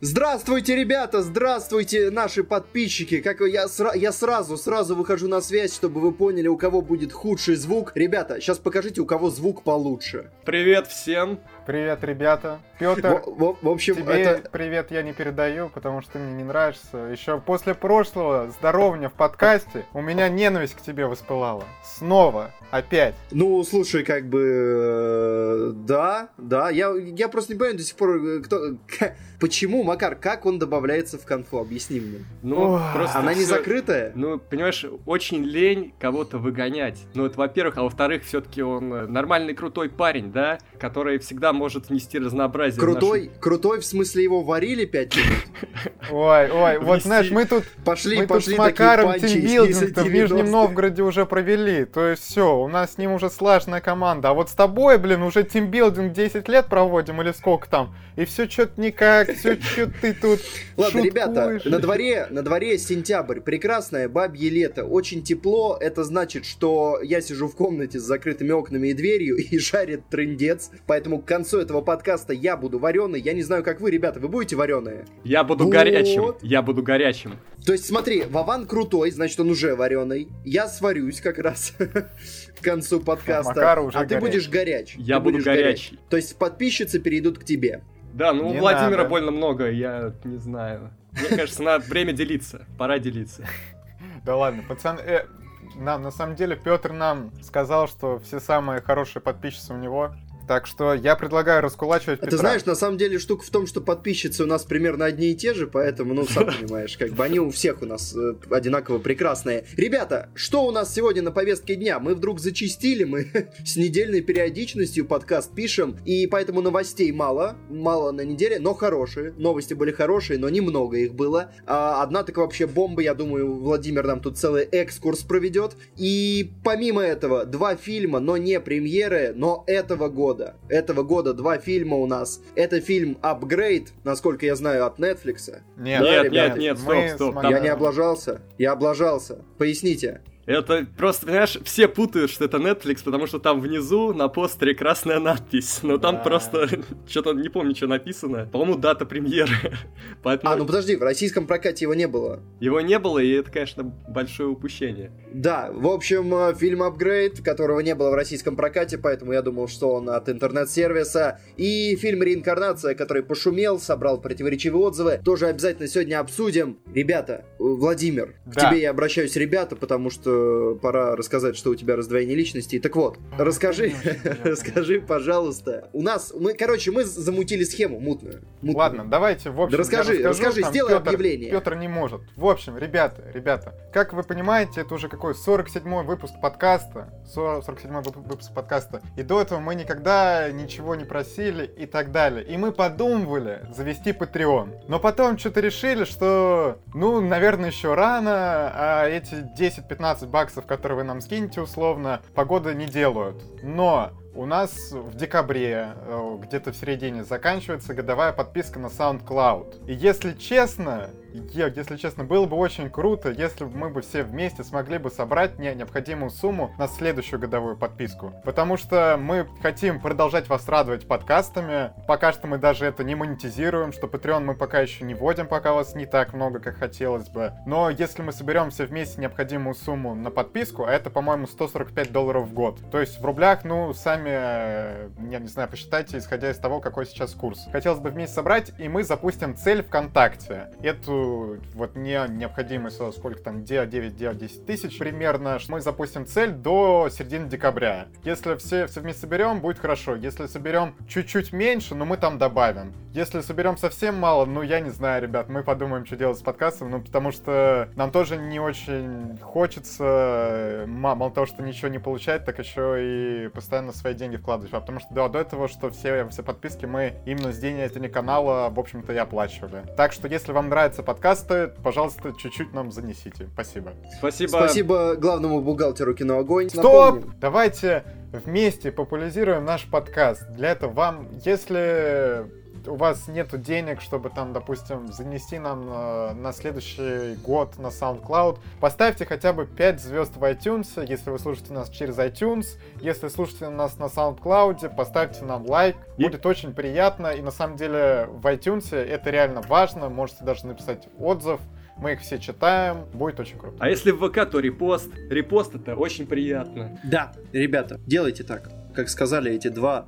Здравствуйте, ребята, здравствуйте, наши подписчики. Как я, сра- я сразу, сразу выхожу на связь, чтобы вы поняли, у кого будет худший звук. Ребята, сейчас покажите, у кого звук получше. Привет всем. Привет, ребята. Петр, в, в, в общем, тебе это... привет я не передаю, потому что ты мне не нравишься. Еще после прошлого здоровня в подкасте у меня ненависть к тебе воспылала. Снова, опять. Ну, слушай, как бы... э, Да, да, я, я просто не понимаю до сих пор, э, кто... Почему, Макар, как он добавляется в конфу? Объясни мне. Ну, Ох, просто Она не всё- закрытая? Ну, понимаешь, очень лень кого-то выгонять. Ну, это во-первых, а во-вторых, все-таки он нормальный крутой парень, да, который всегда может внести разнообразие. В Крутой, крутой, в смысле его варили 5 минут? Ой, ой, вот знаешь, мы тут, Пошли, мы тут пошли с такие Макаром тимбилдинг-то в 90-х. Нижнем Новгороде уже провели. То есть все, у нас с ним уже слаженная команда. А вот с тобой, блин, уже тимбилдинг 10 лет проводим или сколько там. И все что-то никак, все что ты тут Ладно, ребята, на дворе, на дворе сентябрь, прекрасное бабье лето, очень тепло, это значит, что я сижу в комнате с закрытыми окнами и дверью и жарит трындец, поэтому к концу этого подкаста я буду вареный, я не знаю, как вы, ребята, вы будете вареные? Я буду Вот. горячим. Я буду горячим. То есть смотри, Вован крутой, значит он уже вареный, я сварюсь как раз к концу подкаста, Макар уже а ты горяч. будешь горяч. Я Ты буду горячий. То есть подписчицы перейдут к тебе. Да, ну у Не Владимира надо. больно много, я не знаю. Мне кажется, надо время делиться. Пора делиться. Да ладно, пацан, э, нам, на самом деле, Петр нам сказал, что все самые хорошие подписчицы у него. Так что я предлагаю раскулачивать А ты Петра. знаешь, на самом деле штука в том, что подписчицы у нас примерно одни и те же, поэтому, ну, сам понимаешь, как бы они у всех у нас э, одинаково прекрасные. Ребята, что у нас сегодня на повестке дня? Мы вдруг зачистили, мы с недельной периодичностью подкаст пишем, и поэтому новостей мало, мало на неделе, но хорошие. Новости были хорошие, но немного их было. А одна так вообще бомба, я думаю, Владимир нам тут целый экскурс проведет. И помимо этого, два фильма, но не премьеры, но этого года. Этого года два фильма у нас. Это фильм «Апгрейд», насколько я знаю, от Netflix. Нет, Да, Нет, ребята, нет, нет, стоп, стоп. там- Я не облажался? Я облажался. Поясните. Это просто, понимаешь, все путают, что это Netflix, потому что там внизу на постере красная надпись. Но там Да. просто что-то не помню, что написано. По-моему, дата премьеры. Поэтому А, ну подожди, в российском прокате его не было. его не было, и это, конечно, большое упущение. Да, в общем, э, фильм «Апгрейд», которого не было в российском прокате, поэтому я думал, что он от интернет-сервиса. И фильм «Реинкарнация», который пошумел, собрал противоречивые отзывы, тоже обязательно сегодня обсудим. Ребята, э, Владимир, к Да. тебе я обращаюсь, ребята, потому что пора рассказать, что у тебя раздвоение личности. Так вот, расскажи, расскажи, пожалуйста. У нас, мы, короче, мы замутили схему мутную. мутную. Ладно, давайте, в общем, Да расскажи, расскажу, расскажи, там сделай Пётр- объявление. Петр не может. В общем, ребята, ребята, как вы понимаете, это уже какой 47-й выпуск подкаста, 47-й вып- выпуск подкаста, и до этого мы никогда ничего не просили и так далее. И мы подумывали завести Patreon. Но потом что-то решили, что, ну, наверное, еще рано, а эти 10-15 баксов, которые вы нам скинете условно, погода не делают. Но у нас в декабре, э, где-то в середине, заканчивается годовая подписка на SoundCloud. И если честно, если честно, было бы очень круто, если бы мы бы все вместе смогли бы собрать не- необходимую сумму на следующую годовую подписку. Потому что мы хотим продолжать вас радовать подкастами. Пока что мы даже это не монетизируем, что Patreon мы пока еще не вводим, пока вас не так много, как хотелось бы. Но если мы соберем все вместе необходимую сумму на подписку, а это, по-моему, 145 долларов в год. То есть в рублях, ну, сами, э, я не знаю, посчитайте, исходя из того, какой сейчас курс. Хотелось бы вместе собрать, и мы запустим цель ВКонтакте. Эту вот не необходимую, со- сколько там, 9-10 тысяч примерно, мы запустим цель до середины декабря. Если все, все вместе соберем, будет хорошо. Если соберем чуть-чуть меньше, ну мы там добавим. Если соберем совсем мало, ну я не знаю, ребят, мы подумаем, что делать с подкастом, ну потому что нам тоже не очень хочется, ма- мало того, что ничего не получать, так еще и постоянно свои деньги вкладывать. А потому что да, до этого, что все, все подписки мы именно с денег канала, в общем-то, и оплачивали. Так что, если вам нравятся подкасты, пожалуйста, чуть-чуть нам занесите. Спасибо. Спасибо. Спасибо главному бухгалтеру кино «Огонь». Стоп! Напомним, Давайте вместе популяризируем наш подкаст. Для этого вам, если у вас нету денег, чтобы там, допустим, занести нам на, на следующий год на SoundCloud, поставьте хотя бы 5 звезд в iTunes, если вы слушаете нас через iTunes. Если слушаете нас на SoundCloud, поставьте нам лайк. Будет очень приятно. И на самом деле в iTunes это реально важно. Можете даже написать отзыв. Мы их все читаем, будет очень круто. А если в ВК, то репост. Репост это очень приятно. Да, ребята, делайте так. Как сказали эти два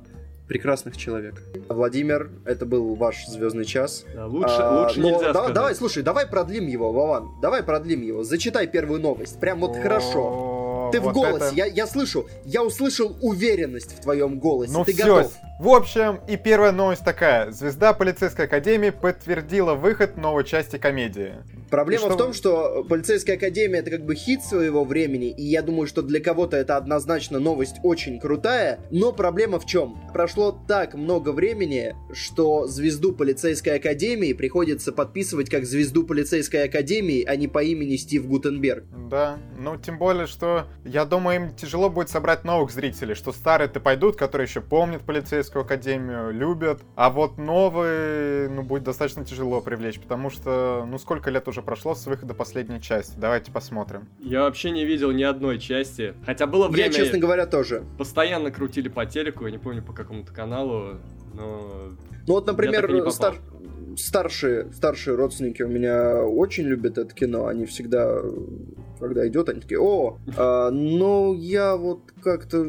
прекрасных человека. Владимир, это был ваш звездный час. Да, лучше, а, лучше нельзя да, сказать. Давай, слушай, давай продлим его, Вован. Давай продлим его. Зачитай первую новость. Прям вот хорошо. Ты вот в голосе, это... я, я слышу, я услышал уверенность в твоем голосе. Ну Ты все, готов. В общем, и первая новость такая. Звезда полицейской академии подтвердила выход новой части комедии. Проблема что... в том, что полицейская академия это как бы хит своего времени, и я думаю, что для кого-то это однозначно новость очень крутая, но проблема в чем? Прошло так много времени, что звезду полицейской академии приходится подписывать как звезду полицейской академии, а не по имени Стив Гутенберг. Да, ну тем более, что я думаю, им тяжело будет собрать новых зрителей, что старые-то пойдут, которые еще помнят полицейскую академию любят, а вот новые, ну, будет достаточно тяжело привлечь, потому что, ну, сколько лет уже прошло с выхода последней части? Давайте посмотрим. Я вообще не видел ни одной части, хотя было время... Я, честно говоря, тоже. Постоянно крутили по телеку, я не помню по какому-то каналу, но... Ну вот, например, стар старшие, старшие родственники у меня очень любят это кино. Они всегда, когда идет, они такие, о, а, но я вот как-то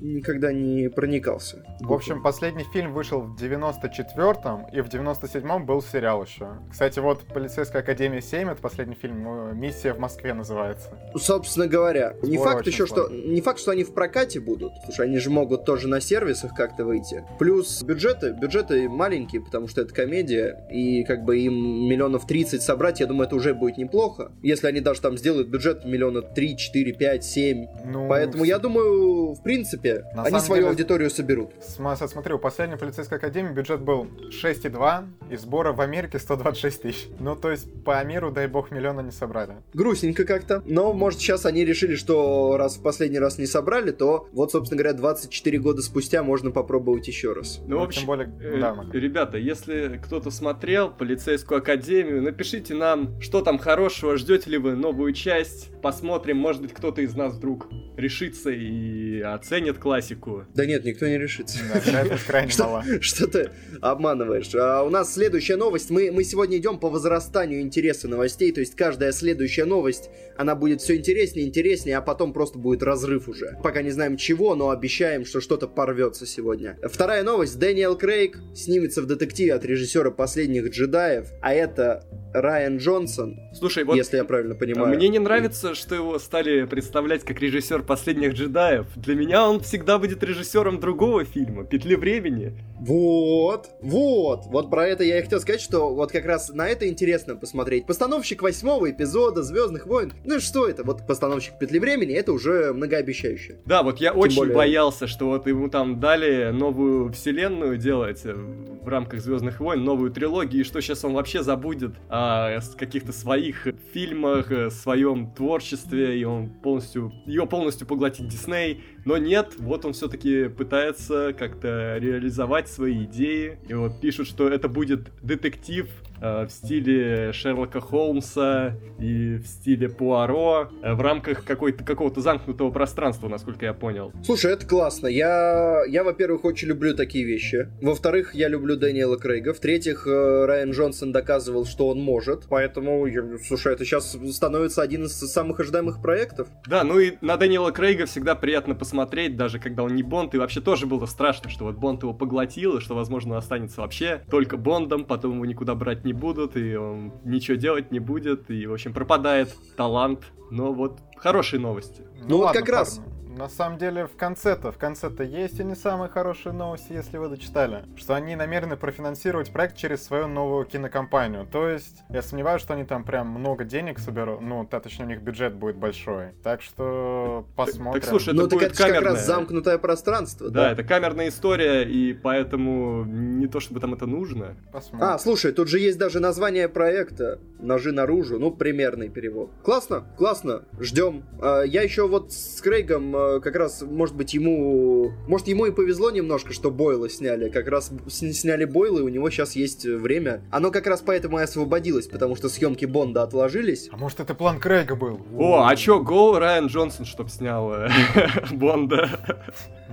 никогда не проникался. В общем, последний фильм вышел в 94-м, и в 97-м был сериал еще. Кстати, вот «Полицейская академия 7» — это последний фильм, э, «Миссия в Москве» называется. Собственно говоря, Сбор не факт еще, что... Не факт, что они в прокате будут, слушай, они же могут тоже на сервисах как-то выйти. Плюс бюджеты, бюджеты маленькие, потому что это комедия, и как бы им миллионов 30 собрать, я думаю, это уже будет неплохо. Если они даже там сделают бюджет миллиона 3, 4, 5, 7. Ну, Поэтому я думаю, в принципе, принципе, На они свою деле, аудиторию соберут. Смотри, у последней полицейской академии бюджет был 6,2, и сбора в Америке 126 тысяч. Ну, то есть, по миру, дай бог, миллиона не собрали. Грустненько как-то. Но, может, сейчас они решили, что раз в последний раз не собрали, то вот, собственно говоря, 24 года спустя можно попробовать еще раз. Ну, в общем, тем более, э, да, ребята, если кто-то смотрел полицейскую академию, напишите нам, что там хорошего, ждете ли вы новую часть, посмотрим, может быть, кто-то из нас вдруг решится и оценит классику. Да нет, никто не решится. Да, это крайне мало. Что ты обманываешь? А у нас следующая новость. Мы, мы сегодня идем по возрастанию интереса новостей, то есть каждая следующая новость, она будет все интереснее, интереснее, а потом просто будет разрыв уже. Пока не знаем чего, но обещаем, что что-то порвется сегодня. Вторая новость. Дэниел Крейг снимется в детективе от режиссера «Последних джедаев», а это Райан Джонсон, Слушай, вот если я правильно понимаю. Мне не нравится, что его стали представлять как режиссер последних джедаев. Для меня он всегда будет режиссером другого фильма Петли времени. Вот, вот, вот про это я и хотел сказать, что вот как раз на это интересно посмотреть. Постановщик восьмого эпизода Звездных войн. Ну что это? Вот постановщик Петли времени, это уже многообещающе. Да, вот я Тем очень более... боялся, что вот ему там дали новую вселенную делать в рамках Звездных войн, новую трилогию, и что сейчас он вообще забудет о каких-то своих фильмах, своем творчестве, и он полностью, ее полностью поглотит Дисней. Но нет, вот он все-таки пытается как-то реализовать свои идеи. И вот пишут, что это будет детектив в стиле Шерлока Холмса и в стиле Пуаро э, в рамках какой-то какого-то замкнутого пространства, насколько я понял. Слушай, это классно. Я, я во-первых, очень люблю такие вещи. Во-вторых, я люблю Дэниела Крейга. В-третьих, э, Райан Джонсон доказывал, что он может. Поэтому, слушай, это сейчас становится один из самых ожидаемых проектов. Да, ну и на Дэниела Крейга всегда приятно посмотреть, даже когда он не Бонд. И вообще тоже было страшно, что вот Бонд его поглотил, и что, возможно, останется вообще только Бондом, потом его никуда брать не будут, и он ничего делать не будет, и, в общем, пропадает талант. Но вот хорошие новости. Ну, ну вот ладно, как раз. На самом деле, в конце-то, в конце-то есть и не самые хорошие новости, если вы дочитали. Что они намерены профинансировать проект через свою новую кинокомпанию. То есть, я сомневаюсь, что они там прям много денег соберут. Ну, да, точнее, у них бюджет будет большой. Так что посмотрим. Так, так слушай, это ну, будет так это камерное. как раз замкнутое пространство. Да, да, это камерная история, и поэтому не то, чтобы там это нужно. Посмотрим. А, слушай, тут же есть даже название проекта. Ножи наружу. Ну, примерный перевод. Классно, классно. Ждем. А, я еще вот с Крейгом но как раз, может быть, ему... Может, ему и повезло немножко, что Бойла сняли. Как раз сняли Бойла, и у него сейчас есть время. Оно как раз поэтому и освободилось, потому что съемки Бонда отложились. А может, это план Крейга был? О, а чё, Гоу Райан Джонсон, чтоб снял э,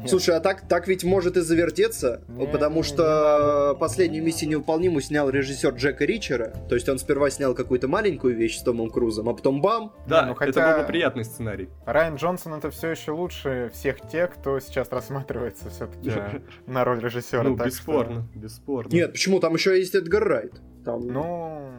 Бонда? Слушай, а так, так ведь может и завертеться, Не, потому не, что последнюю миссию невыполнимую снял режиссер Джека Ричера. То есть он сперва снял какую-то маленькую вещь с Томом Крузом, а потом бам! Да, ну это хотя- был бы приятный сценарий. Райан Джонсон это все еще лучше всех тех, кто сейчас рассматривается все-таки Да. на роль режиссера. Ну, так что- бесспорно, бесспорно. Нет, почему? Там еще есть Эдгар Райт. Там... Ну,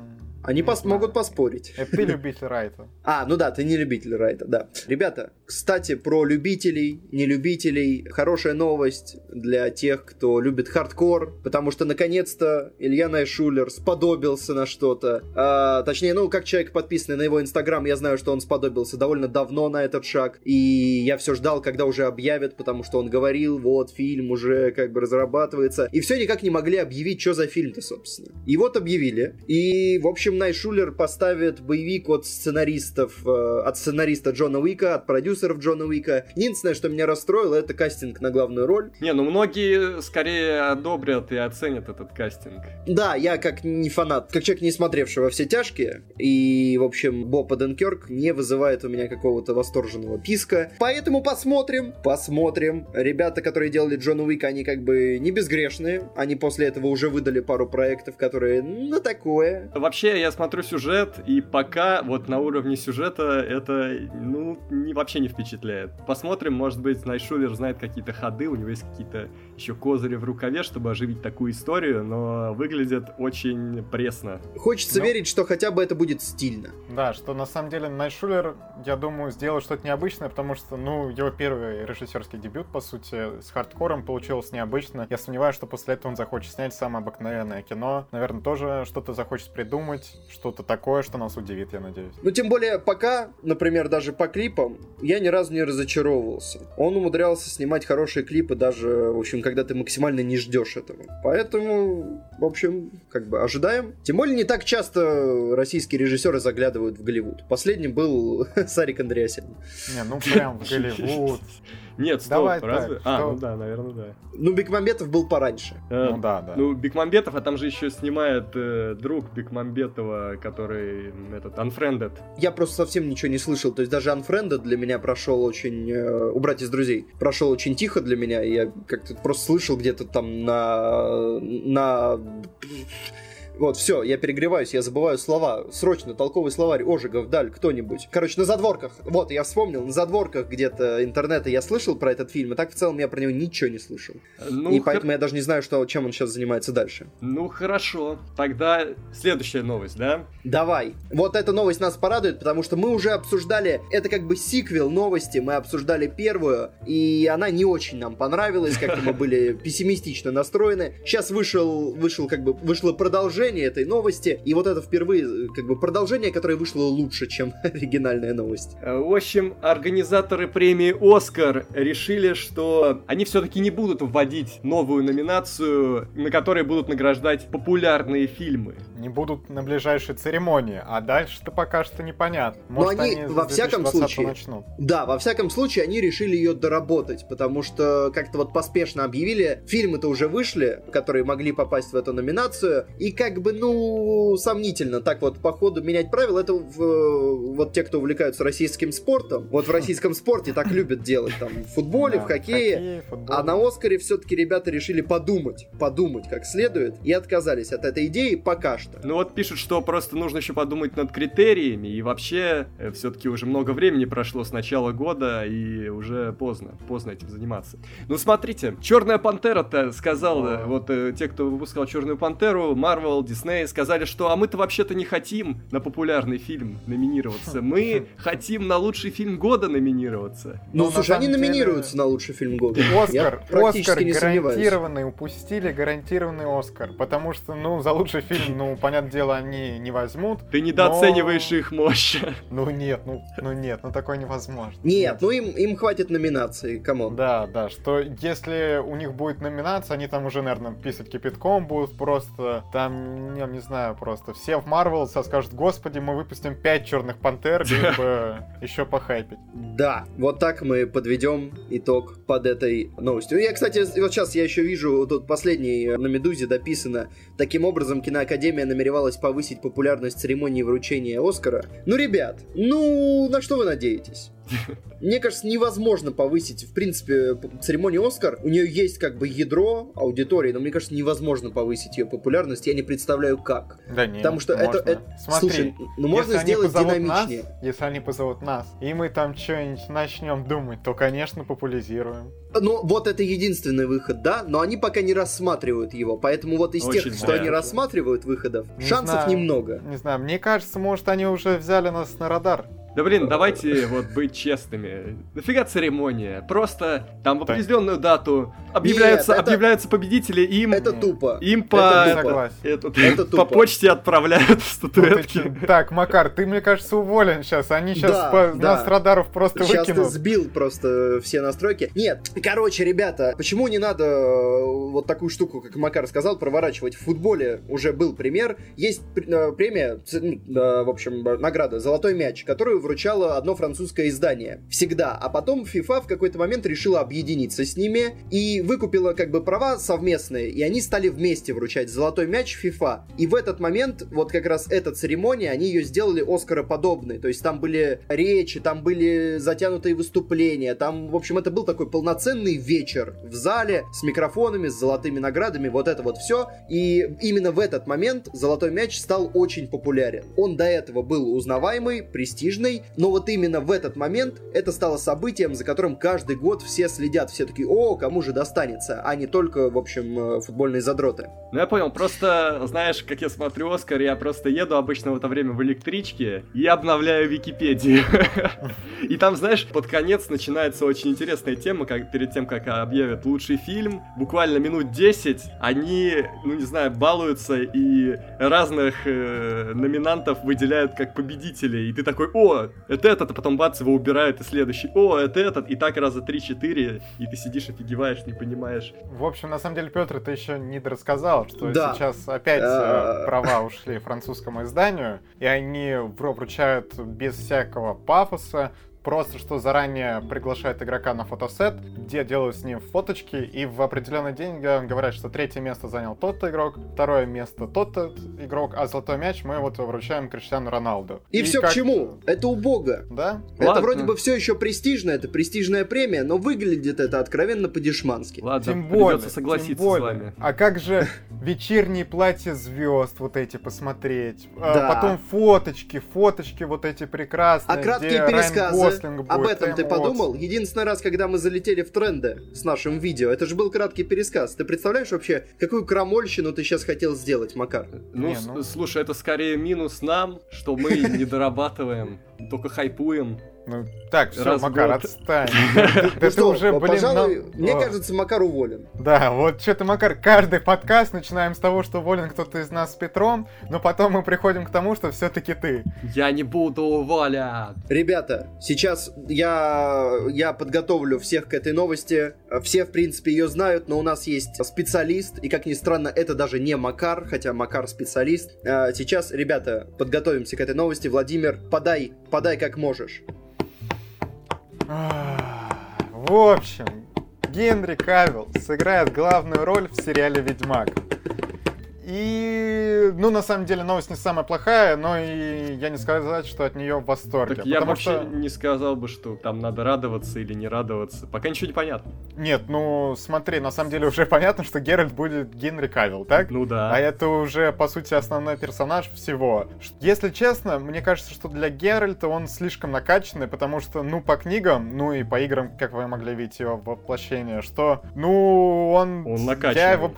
Они не пос- знаю. могут поспорить. это ты любитель Райта. А, ну да, ты не любитель Райта, да. Ребята, кстати, про любителей, нелюбителей. Хорошая новость для тех, кто любит хардкор, потому что, наконец-то, Илья Найшулер сподобился на что-то. А, точнее, ну, как человек, подписанный на его инстаграм, я знаю, что он сподобился довольно давно на этот шаг. И я все ждал, когда уже объявят, потому что он говорил, вот, фильм уже как бы разрабатывается. И все никак не могли объявить, что за фильм-то, собственно. И вот объявили. И, в общем, Найшулер поставит боевик от сценаристов, э, от сценариста Джона Уика, от продюсеров Джона Уика. Единственное, что меня расстроило, это кастинг на главную роль. Не, ну многие скорее одобрят и оценят этот кастинг. Да, я как не фанат, как человек, не смотревший во все тяжкие, и, в общем, Боб Оденкерк не вызывает у меня какого-то восторженного писка. Поэтому посмотрим, посмотрим. Ребята, которые делали Джона Уика, они как бы не безгрешные. Они после этого уже выдали пару проектов, которые, ну, такое. Вообще, я смотрю сюжет, и пока вот на уровне сюжета это, ну, не, вообще не впечатляет. Посмотрим, может быть, Найшулер знает какие-то ходы, у него есть какие-то еще козыри в рукаве, чтобы оживить такую историю, но выглядит очень пресно. Хочется Ну. верить, что хотя бы это будет стильно. Да, что на самом деле Найшулер, я думаю, сделал что-то необычное, потому что, ну, его первый режиссерский дебют, по сути, с хардкором получилось необычно. Я сомневаюсь, что после этого он захочет снять самое обыкновенное кино. Наверное, тоже что-то захочет придумать, что-то такое, что нас удивит, я надеюсь. Ну, тем более, пока, например, даже по клипам, я ни разу не разочаровывался. Он умудрялся снимать хорошие клипы даже, в общем, когда ты максимально не ждешь этого. Поэтому, в общем, как бы ожидаем. Тем более, не так часто российские режиссеры заглядывают в Голливуд. Последним был Сарик Андреасян. Не, ну прям в Голливуд. Нет, стоп, Давай так, разве? а, что- ну да, наверное, да. Ну, Бекмамбетов был пораньше. Э, Ну да, да. Ну, Бекмамбетов, а там же еще снимает э, друг Бекмамбетова, который этот Unfriended. Я просто совсем ничего не слышал. То есть даже Unfriended для меня прошел очень... э, убрать из друзей. Прошел очень тихо для меня. Я как-то просто слышал где-то там на... на... Вот, все, я перегреваюсь, я забываю слова. Срочно, толковый словарь, Ожегов, Даль, кто-нибудь. Короче, на задворках. Вот, я вспомнил, на задворках где-то интернета я слышал про этот фильм, а так в целом я про него ничего не слышал. Ну, и хор- поэтому я даже не знаю, что, чем он сейчас занимается дальше. ну хорошо. Тогда следующая новость, да? Давай. Вот эта новость нас порадует, потому что мы уже обсуждали, это как бы сиквел новости, мы обсуждали первую, и она не очень нам понравилась, как-то мы были пессимистично настроены. Сейчас вышел, вышел как бы, вышло продолжение этой новости, и вот это впервые, как бы, продолжение, которое вышло лучше, чем оригинальная новость. Э, В общем, организаторы премии «Оскар» решили, что они все-таки не будут вводить новую номинацию, на которой будут награждать популярные фильмы. Не будут на ближайшей церемонии, а дальше-то пока что непонятно. Но Может, они, они, с во всяком 2020 случае, начнут. Да, во всяком случае, они решили ее доработать, потому что как-то вот поспешно объявили, фильмы-то уже вышли, которые могли попасть в эту номинацию, и как бы, ну, сомнительно так вот по ходу менять правила, это в- вот те, кто увлекаются российским спортом, вот в российском спорте так любят делать, там, в футболе, Да, в хоккее, футбол. а на Оскаре все-таки ребята решили подумать, подумать как следует, и отказались от этой идеи пока что. Ну вот пишут, что просто нужно еще подумать над критериями, и вообще все-таки уже много времени прошло с начала года, и уже поздно, поздно этим заниматься. Ну смотрите, Черная Пантера-то сказала, О. вот э, те, кто выпускал Черную Пантеру, Марвел, Дисней, сказали, что а мы-то вообще-то не хотим на популярный фильм номинироваться, мы хотим на лучший фильм года номинироваться. Ну, Ну, на слушай, они деле- номинируются на лучший фильм года. Оскар, Оскар гарантированный, упустили гарантированный Оскар, потому что, ну, за лучший фильм, ну, понятное дело, они не возьмут. Ты недооцениваешь Но- их мощь. Ну нет, ну, ну нет, ну такое невозможно. Нет, ну им, им хватит номинаций, come on. Да, да, что если у них будет номинация, они там уже, наверное, писать кипятком будут просто, там не, не знаю, просто все в Марвел скажут, господи, мы выпустим 5 черных пантер, чтобы еще похайпить. Да, вот так мы подведем итог под этой новостью. Я, кстати, вот сейчас я еще вижу, тут последний на Медузе дописано, таким образом киноакадемия намеревалась повысить популярность церемонии вручения Оскара. Ну, ребят, ну, на что вы надеетесь? Мне кажется, невозможно повысить, в принципе, церемонию Оскар. У нее есть как бы ядро аудитории, но мне кажется, невозможно повысить ее популярность. Я не представляю как. Да нет, Потому что можно. это, это... Смотри, Слушай, ну можно сделать динамичнее. Нас, если они позовут нас, и мы там что-нибудь начнем думать, то, конечно, популяризируем. Ну, вот это единственный выход, да, но они пока не рассматривают его, поэтому вот из Очень тех, что они рассматривают выходов, Не шансов знаю. немного. Не знаю, мне кажется, может, они уже взяли нас на радар. Да блин, давайте вот быть честными. Нафига церемония? Просто там в определенную дату объявляются, Нет, это- объявляются победители, и им, Это тупо. им Это по, тупо. Согласен. этот- Это по тупо. почте отправляют Ну ты статуэтки. чё? Так, Макар, ты, мне кажется, уволен сейчас. Они сейчас Да, да. нас радаров просто Сейчас ты выкинут. сбил просто все настройки. Нет, короче, ребята, почему не надо э, вот такую штуку, как Макар сказал, проворачивать? В футболе уже был пример. Есть э, премия, ну, э, в общем, награда «Золотой мяч», которую вручало одно французское издание. Всегда. А потом FIFA в какой-то момент решила объединиться с ними и выкупила как бы права совместные, и они стали вместе вручать «Золотой мяч» FIFA. И в этот момент, вот как раз эта церемония, они ее сделали Оскароподобной. То есть там были речи, там были затянутые выступления, там, в общем, это был такой полноценный вечер в зале с микрофонами, с золотыми наградами, вот это вот все. И именно в этот момент «Золотой мяч» стал очень популярен. Он до этого был узнаваемый, престижный, но вот именно в этот момент это стало событием, за которым каждый год все следят, все такие, о, кому же достанется, а не только, в общем, э, футбольные задроты. Ну я понял, просто, знаешь, как я смотрю Оскар, я просто еду обычно в это время в электричке и обновляю Википедию. И там, знаешь, под конец начинается очень интересная тема, как перед тем, как объявят лучший фильм, буквально минут 10 они, ну не знаю, балуются и разных э, номинантов выделяют как победителей. И ты такой, о, это этот, а потом бац, его убирают, и следующий, о, это этот, и так раза 3-4, и ты сидишь, офигеваешь, не понимаешь. В общем, на самом деле, Петр, ты еще не рассказал, что Да. сейчас опять э, А. права ушли французскому изданию, и они вручают без всякого пафоса, просто что заранее приглашают игрока на фотосет, где делают с ним фоточки, и в определенный день говорят, что третье место занял тот-то игрок, второе место тот-то игрок, а золотой мяч мы вот вручаем Криштиану Роналду. И, все к как- чему? Это убого. Да? Это Ладно. вроде бы все еще престижно, это престижная премия, но выглядит это откровенно по-дешмански. Ладно, Тем более, придется согласиться тем более. с вами. А как же вечерние платья звезд вот эти посмотреть? А, Да. Потом фоточки, фоточки вот эти прекрасные. А краткие где Райан пересказы, Гослинг будет, об этом ты эмоции. подумал? Единственный раз, когда мы залетели в тренды с нашим видео, это же был краткий пересказ. Ты представляешь вообще, какую крамольщину ты сейчас хотел сделать, Макар? Ну, Не, ну. слушай, это скорее минус нам, что мы не дорабатываем, только хайпуем. Ну, так, все, Раз Макар, год. отстань. Да Ну ты уже, по- блин, пожалуй, нам- мне кажется, Макар уволен. Да, вот что-то, Макар, каждый подкаст начинаем с того, что уволен кто-то из нас с Петром, но потом мы приходим к тому, что все-таки ты. Я не буду уволен. Ребята, сейчас я, я подготовлю всех к этой новости. Все, в принципе, ее знают, но у нас есть специалист, и, как ни странно, это даже не Макар, хотя Макар специалист. А, Сейчас, ребята, подготовимся к этой новости. Владимир, подай, подай как можешь. В общем, Генри Кавилл сыграет главную роль в сериале «Ведьмак». И, ну, на самом деле, новость не самая плохая, но и я не сказать, что от нее в восторге. Так я вообще что... не сказал бы, что там надо радоваться или не радоваться. Пока ничего не понятно. Нет, ну, смотри, на самом деле уже понятно, что Геральт будет Генри Кавилл, так? Ну да. А это уже, по сути, основной персонаж всего. Если честно, мне кажется, что для Геральта он слишком накачанный, потому что, ну, по книгам, ну и по играм, как вы могли видеть его воплощение, что, ну, он... Он Я накачанный. его...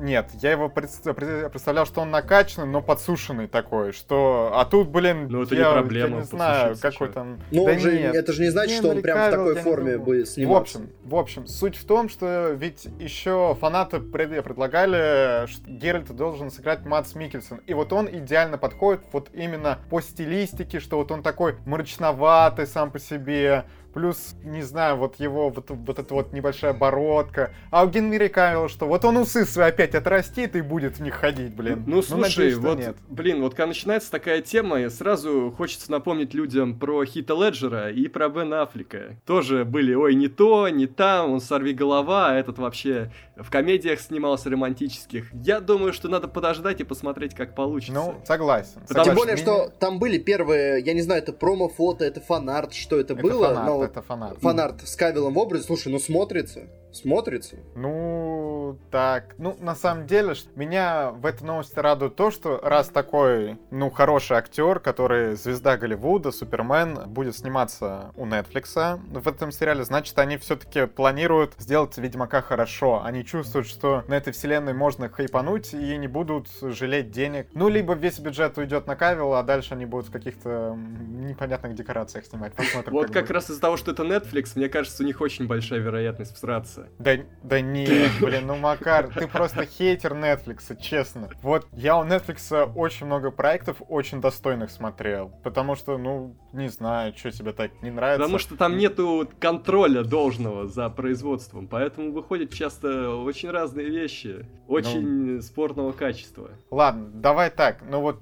Нет, я его пред- пред- представлял, что он накачанный, но подсушенный такой, что... А тут, блин, Ну, это не я, проблема, я не знаю, какой чё. там... Ну, Да же, нет. это же не значит, что он Генри прям в такой не форме будет В сниматься. общем, в общем, суть в том, что ведь еще фанаты пред- предлагали, что Геральта должен сыграть Матс Микельсон. И вот он идеально подходит вот именно по стилистике, что вот он такой мрачноватый сам по себе, плюс, не знаю, вот его вот, вот эта вот небольшая бородка. А у Генри Кавилла что? Вот он усы свои опять отрастит и будет в них ходить, блин. Ну, слушай, надеюсь, вот, нет. блин, вот когда начинается такая тема, сразу хочется напомнить людям про Хита Леджера и про Бен Аффлека. Тоже были, ой, не то, не там, он сорви голова, а этот вообще в комедиях снимался романтических. Я думаю, что надо подождать и посмотреть, как получится. Ну, согласен. Потому Тем более, что там были первые, я не знаю, это промо-фото, это фанарт, что это, это было. Фанарт, но это фанарт. Фанарт с Кавилом в образе, слушай, ну смотрится. Смотрится. Ну, так. Ну, на самом деле, меня в этой новости радует то, что раз такой, ну, хороший актер, который звезда Голливуда, Супермен, будет сниматься у Netflix в этом сериале, значит, они все-таки планируют сделать Ведьмака хорошо. Они чувствуют, что на этой вселенной можно хайпануть и не будут жалеть денег. Ну, либо весь бюджет уйдет на Кавилла, а дальше они будут в каких-то непонятных декорациях снимать. Посмотрим. Вот как, как раз из-за того, что это Netflix, мне кажется, у них очень большая вероятность всраться. Да, да нет, блин, ну Макар, ты просто хейтер Netflix, честно. Вот я у Netflix очень много проектов очень достойных смотрел, потому что, ну, не знаю, что тебе так не нравится. Потому что там нету контроля должного за производством, поэтому выходят часто очень разные вещи, очень ну... спорного качества. Ладно, давай так, ну вот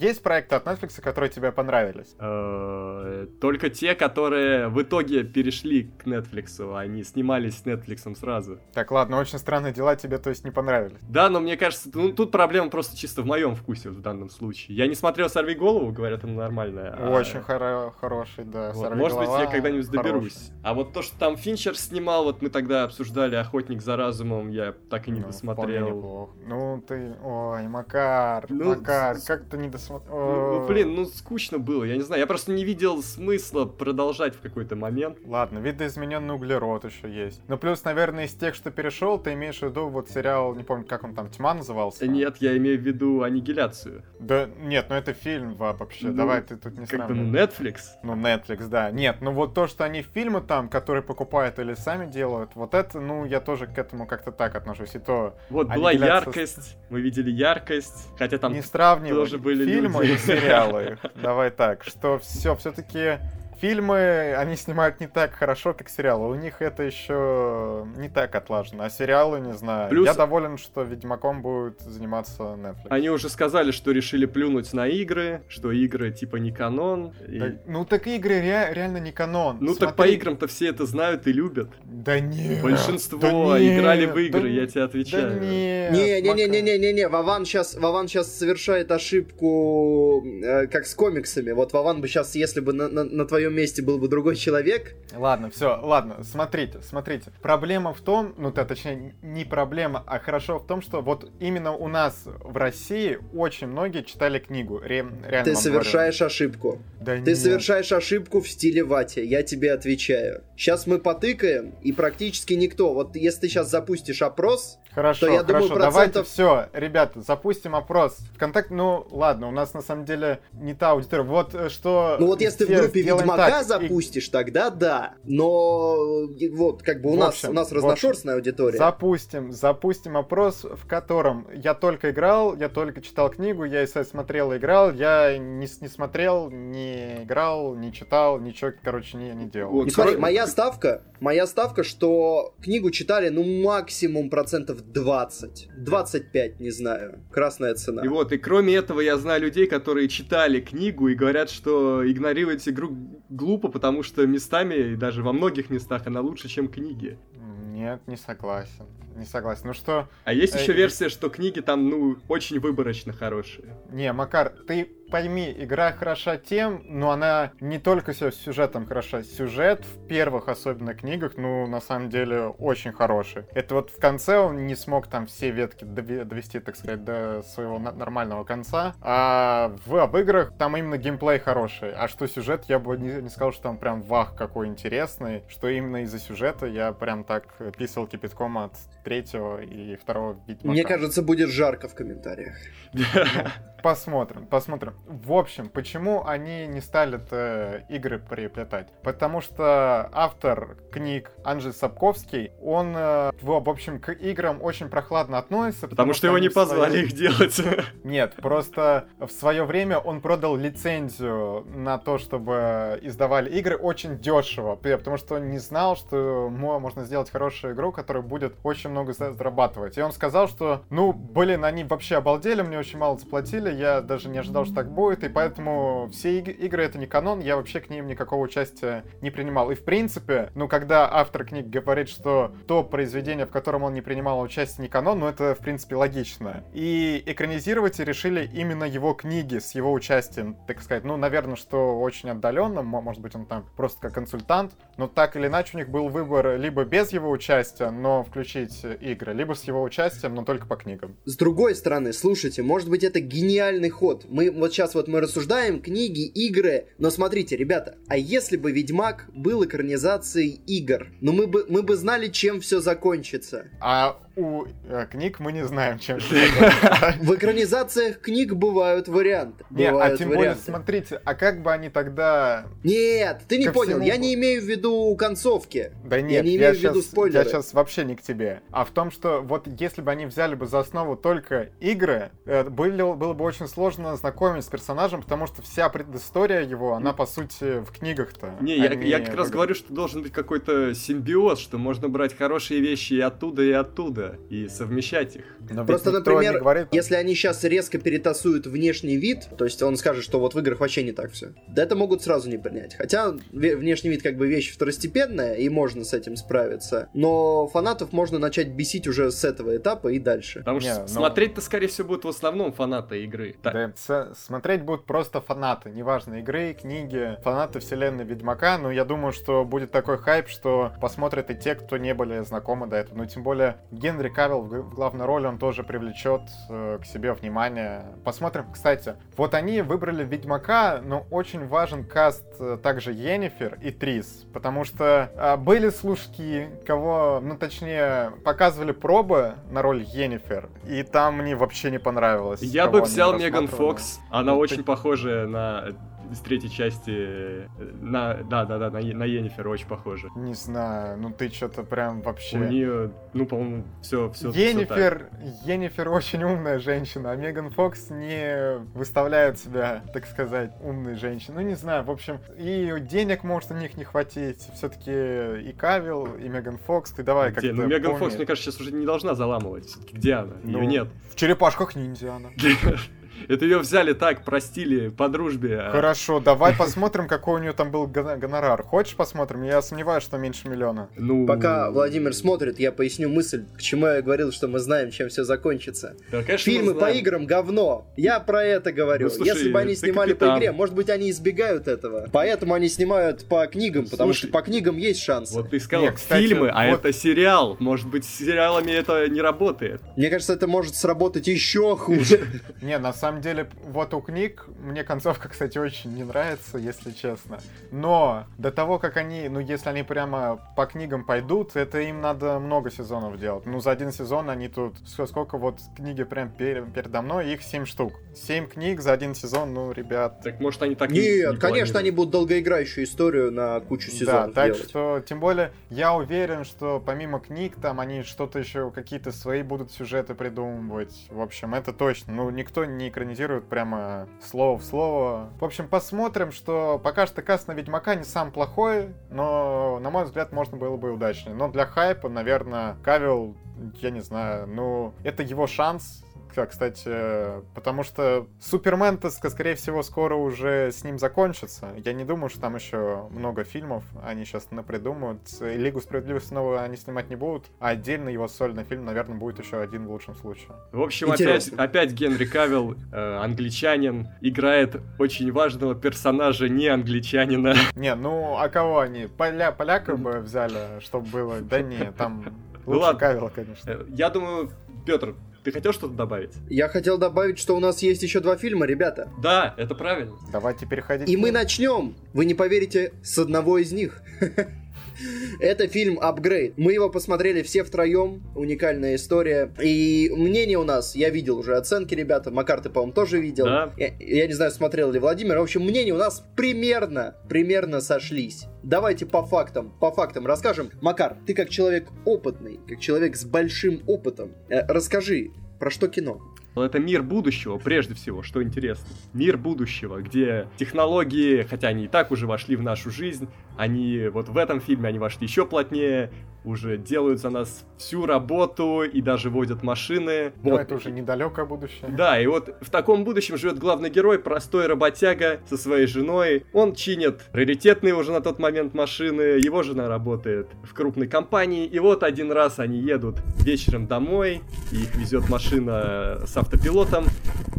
есть проекты от Netflix, которые тебе понравились? Э, только те, которые в итоге перешли к Netflix, они снимались с Netflix сразу. Так, ладно, очень странные дела тебе, то есть, не понравились? Да, но мне кажется, ну, тут проблема просто чисто в моем вкусе в данном случае. Я не смотрел «Сорви голову», говорят, она нормальная. А очень хоро- хороший, да. Вот, может быть, я когда-нибудь доберусь. А вот то, что там Финчер снимал, вот мы тогда обсуждали «Охотник за разумом», я так и не ну, досмотрел. Ну, ты... Ой, Макар, ну, Макар, как ты не досмотрел. Ну, ну, блин, ну скучно было, я не знаю. Я просто не видел смысла продолжать в какой-то момент. Ладно, видоизмененный углерод еще есть. Ну, плюс, наверное, из тех, что перешел, ты имеешь в виду вот сериал, не помню, как он там, Тьма назывался? Нет, я имею в виду аннигиляцию. Да, нет, ну это фильм вообще. Ну, Давай ты тут не Как бы, ну, Netflix. Ну, Netflix, да. Нет, ну вот то, что они фильмы там, которые покупают или сами делают, вот это, ну, я тоже к этому как-то так отношусь. И то... Вот была яркость, мы видели яркость, хотя там не тоже были фильмы люди. и сериалы. Давай так, что все все-таки фильмы, они снимают не так хорошо, как сериалы. У них это еще не так отлажено. А сериалы, не знаю. Плюс... Я доволен, что Ведьмаком будет заниматься Netflix. Они уже сказали, что решили плюнуть на игры, что игры типа не канон. И... Да, ну так игры ре- реально не канон. Ну Смотри... так по играм-то все это знают и любят. Да нет. Большинство да нет, играли в игры, да, я тебе отвечаю. Да нет. Не-не-не-не-не-не, Вован сейчас, Вован сейчас совершает ошибку, э, как с комиксами. Вот Вован бы сейчас, если бы на, на, на твоем твоем месте был бы другой человек. Ладно, все, ладно, смотрите, смотрите. Проблема в том, ну, да, точнее, не проблема, а хорошо в том, что вот именно у нас в России очень многие читали книгу. Ре, реально Ты совершаешь говорю. ошибку. Да Ты нет. совершаешь ошибку в стиле Вати, я тебе отвечаю. Сейчас мы потыкаем, и практически никто. Вот если ты сейчас запустишь опрос, Хорошо, то я хорошо, думаю, процентов... давайте все, ребята, запустим опрос. Вконтакте, ну ладно, у нас на самом деле не та аудитория. Вот э, что... Ну вот если ты в группе Ведьмака так, запустишь, и... тогда да. Но вот как бы у в нас, общем, у нас разношерстная общем, аудитория. Запустим, запустим опрос, в котором я только играл, я только читал книгу, я если смотрел и играл, я не, не смотрел, не играл, не читал, ничего, короче, не, не делал. Вот, смотри, моя ставка, моя ставка, что книгу читали, ну, максимум процентов 20. 25, не знаю. Красная цена. И вот, и кроме этого, я знаю людей, которые читали книгу и говорят, что игнорировать игру глупо, потому что местами, и даже во многих местах, она лучше, чем книги. Нет, не согласен. Не согласен. Ну что... А есть еще э, версия, что книги там, ну, очень выборочно хорошие. Не, Макар, ты пойми, игра хороша тем, но она не только с сюжетом хороша. Сюжет в первых особенно книгах, ну, на самом деле, очень хороший. Это вот в конце он не смог там все ветки довести, так сказать, до своего нормального конца. А в, об играх там именно геймплей хороший. А что сюжет, я бы не, не сказал, что там прям вах какой интересный. Что именно из-за сюжета я прям так писал кипятком от третьего и второго Ведьмака. Мне кажется, будет жарко в комментариях. Посмотрим, посмотрим. в общем, почему они не стали э, игры переплетать? Потому что автор книг Анжей Сапковский, он, э, в, общем, к играм очень прохладно относится. Потому, потому что его не позвали свои... их делать. Нет, просто в свое время он продал лицензию на то, чтобы издавали игры очень дешево, потому что он не знал, что можно сделать хорошую игру, которая будет очень много зарабатывать. И он сказал, что, ну, блин, они вообще обалдели, мне очень мало заплатили, я даже не ожидал, что так будет, и поэтому все игры это не канон, я вообще к ним никакого участия не принимал. И в принципе, ну, когда автор книг говорит, что то произведение, в котором он не принимал участие, не канон, ну, это, в принципе, логично. И экранизировать решили именно его книги с его участием, так сказать. Ну, наверное, что очень отдаленно, может быть, он там просто как консультант, но так или иначе у них был выбор либо без его участия, но включить игры, либо с его участием, но только по книгам. С другой стороны, слушайте, может быть, это гениальный ход. Мы вот сейчас вот мы рассуждаем, книги, игры, но смотрите, ребята, а если бы Ведьмак был экранизацией игр, ну мы бы, мы бы знали, чем все закончится. А у э, книг мы не знаем, чем В экранизациях книг бывают варианты. Нет, а тем более, смотрите, а как бы они тогда... Нет, ты не понял, я не имею в виду концовки. Да нет, я не имею в виду спойлеры. Я сейчас вообще не к тебе. А в том, что вот если бы они взяли бы за основу только игры, э, было, было бы очень сложно знакомить с персонажем, потому что вся предыстория его, она по сути в книгах-то. Не, я, я как раз говорю, что должен быть какой-то симбиоз, что можно брать хорошие вещи и оттуда, и оттуда и совмещать их. Но Просто, например, говорит... если они сейчас резко перетасуют внешний вид, то есть он скажет, что вот в играх вообще не так все, да это могут сразу не принять. Хотя внешний вид как бы вещь второстепенная, и можно с этим справиться. Но фанатов можно начать бесить уже с этого этапа и дальше. Потому что но... смотреть-то, скорее всего, будут в основном фанаты игры. Так. Да, смотреть будут просто фанаты, неважно, игры, книги, фанаты вселенной Ведьмака, но я думаю, что будет такой хайп, что посмотрят и те, кто не были знакомы до этого. Ну, тем более, Ген Генри Кавилл в главной роли, он тоже привлечет э, к себе внимание. Посмотрим, кстати. Вот они выбрали Ведьмака, но очень важен каст э, также Йеннифер и Трис, потому что э, были служки, кого, ну точнее, показывали пробы на роль Йеннифер, и там мне вообще не понравилось. Я бы взял Меган Фокс, она ну, очень ты... похожая на из третьей части э, на, да, да, да, на, на Енифер очень похоже. Не знаю, ну ты что-то прям вообще... У нее, ну, по-моему, все, все. Енифер, все Енифер очень умная женщина, а Меган Фокс не выставляет себя, так сказать, умной женщиной. Ну, не знаю, в общем, и денег может у них не хватить. Все-таки и Кавил, и Меган Фокс, ты давай как-то Ну, Меган Фокс, мне кажется, сейчас уже не должна заламывать. Все-таки где она? Ну, Ее нет. В черепашках ниндзя она. Это ее взяли так, простили по дружбе. А Хорошо, давай посмотрим, какой у нее там был гонорар. Хочешь посмотрим? Я сомневаюсь, что меньше миллиона. Ну... Пока Владимир смотрит, я поясню мысль, к чему я говорил, что мы знаем, чем все закончится. Да, конечно, Фильмы по играм говно. Я про это говорю. Ну, слушай, Если бы они снимали капитан. по игре, может быть, они избегают этого. Поэтому они снимают по книгам, слушай, потому что по книгам есть шанс. Вот ты сказал Нет, кстати, фильмы, а вот... это сериал. Может быть, с сериалами это не работает. Мне кажется, это может сработать еще хуже. Не, на самом самом деле, вот у книг мне концовка, кстати, очень не нравится, если честно. Но до того, как они, ну, если они прямо по книгам пойдут, это им надо много сезонов делать. Ну, за один сезон они тут, сколько вот книги прям пер, передо мной, их 7 штук. 7 книг за один сезон, ну, ребят. Так может они так Нет, не, не конечно, они будут долгоиграющую историю на кучу сезонов Да, так делать. что, тем более, я уверен, что помимо книг, там они что-то еще, какие-то свои будут сюжеты придумывать. В общем, это точно. Ну, никто не экранизируют прямо слово в слово. В общем, посмотрим, что пока что каст на Ведьмака не сам плохой, но, на мой взгляд, можно было бы удачнее. Но для хайпа, наверное, Кавил, я не знаю, ну, это его шанс кстати, потому что Супермен-то, скорее всего, скоро уже с ним закончится. Я не думаю, что там еще много фильмов они сейчас напридумают. Лигу справедливости снова они снимать не будут, а отдельно его сольный фильм, наверное, будет еще один в лучшем случае. В общем, опять, опять Генри Кавилл, э, англичанин, играет очень важного персонажа, не англичанина. Не, ну а кого они? Поля, поляка бы взяли, чтобы было? Да не, там лучше ну, Кавилл, конечно. Э, я думаю, Петр, ты хотел что-то добавить? Я хотел добавить, что у нас есть еще два фильма, ребята. Да, это правильно. Давайте переходить. И мы начнем, вы не поверите, с одного из них. Это фильм «Апгрейд». Мы его посмотрели все втроем, уникальная история. И мнение у нас, я видел уже оценки, ребята, Макар, ты, по-моему, тоже видел. Да. Я, я не знаю, смотрел ли Владимир. В общем, мнения у нас примерно, примерно сошлись. Давайте по фактам, по фактам расскажем. Макар, ты как человек опытный, как человек с большим опытом, э, расскажи, про что кино? Это мир будущего, прежде всего, что интересно. Мир будущего, где технологии, хотя они и так уже вошли в нашу жизнь, они вот в этом фильме они вошли еще плотнее, уже делают за нас всю работу и даже водят машины. Но вот. это уже недалекое будущее. Да, и вот в таком будущем живет главный герой, простой работяга со своей женой. Он чинит раритетные уже на тот момент машины, его жена работает в крупной компании, и вот один раз они едут вечером домой, и их везет машина с автопилотом.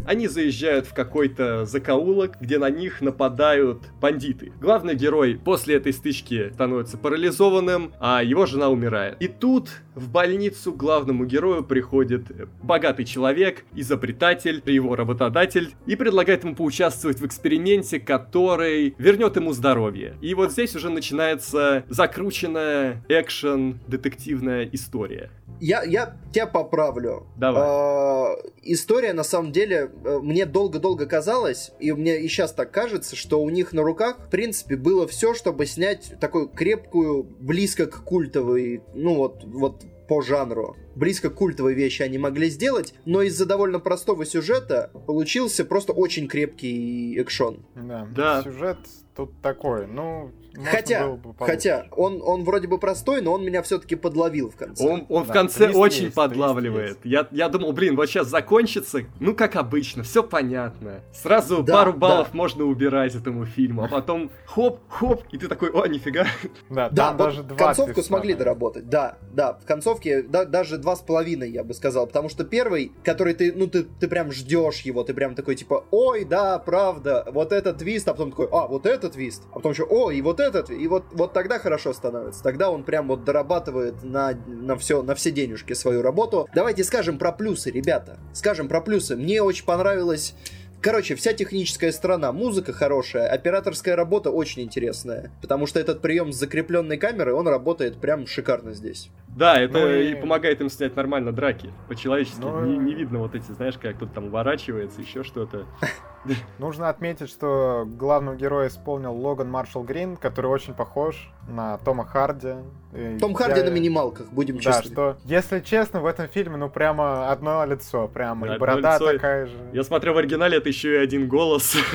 Они заезжают в какой-то закоулок, где на них нападают бандиты. Главный герой после этой стычки становится парализованным, а его жена умирает. И тут в больницу главному герою приходит богатый человек, изобретатель, его работодатель, и предлагает ему поучаствовать в эксперименте, который вернет ему здоровье. И вот здесь уже начинается закрученная экшен-детективная история. Я, я тебя поправлю. Давай. А, история, на самом деле, э, мне долго-долго казалось, и мне и сейчас так кажется, что у них на руках, в принципе, было все, чтобы снять такую крепкую, близко к культовой, ну вот, вот по жанру. Близко к культовой вещи они могли сделать, но из-за довольно простого сюжета получился просто очень крепкий экшон. Да. Да. Сюжет тут такой, ну... можно Хотя, бы хотя, он, он вроде бы простой, но он меня все-таки подловил в конце. Он, он в Да, конце твист очень есть, подлавливает. твист Я, я думал, блин, вот сейчас закончится, ну как обычно, все понятно. Сразу Да, пару да. баллов можно убирать этому фильму, а потом хоп, хоп, и ты такой, о, нифига. Да, Да, даже два концовку твиста, смогли да. доработать, да, да, в концовке да, даже два с половиной, я бы сказал, потому что первый, который ты, ну, ты, ты прям ждешь его, ты прям такой, типа, ой, да, правда, вот этот твист, а потом такой, а, вот этот твист, а потом еще, о, и вот этот, и вот, вот тогда хорошо становится, тогда он прям вот дорабатывает на, на все, на все денежки свою работу. Давайте скажем про плюсы, ребята, скажем про плюсы. Мне очень понравилось Короче, вся техническая сторона, музыка хорошая, операторская работа очень интересная, потому что этот прием с закрепленной камерой, он работает прям шикарно здесь. Да, это Ну и... и- помогает им снять нормально драки. По-человечески. Ну не, не видно вот эти, знаешь, как кто-то там уворачивается, еще что-то. Нужно отметить, что главного героя исполнил Логан Маршалл Грин, который очень похож на Тома Харди. И Том Харди на минималках, будем Да, честны. что, если честно, в этом фильме, ну, прямо одно лицо, прямо, Да, и борода лицо, такая же. Я смотрю в оригинале, это еще и один голос.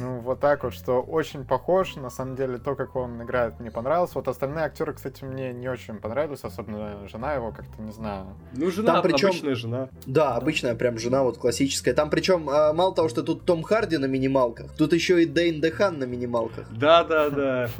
Ну, вот так вот, что очень похож. На самом деле, то, как он играет, мне понравилось. Вот остальные актеры, кстати, мне не очень понравились, особенно жена его, как-то, не знаю. Ну, жена, Там причем- обычная жена. Да, обычная прям жена вот классическая. Там причем а, мало того, что тут Том Харди на минималках, тут еще и Дэйн Дехан на минималках. Да, да, да.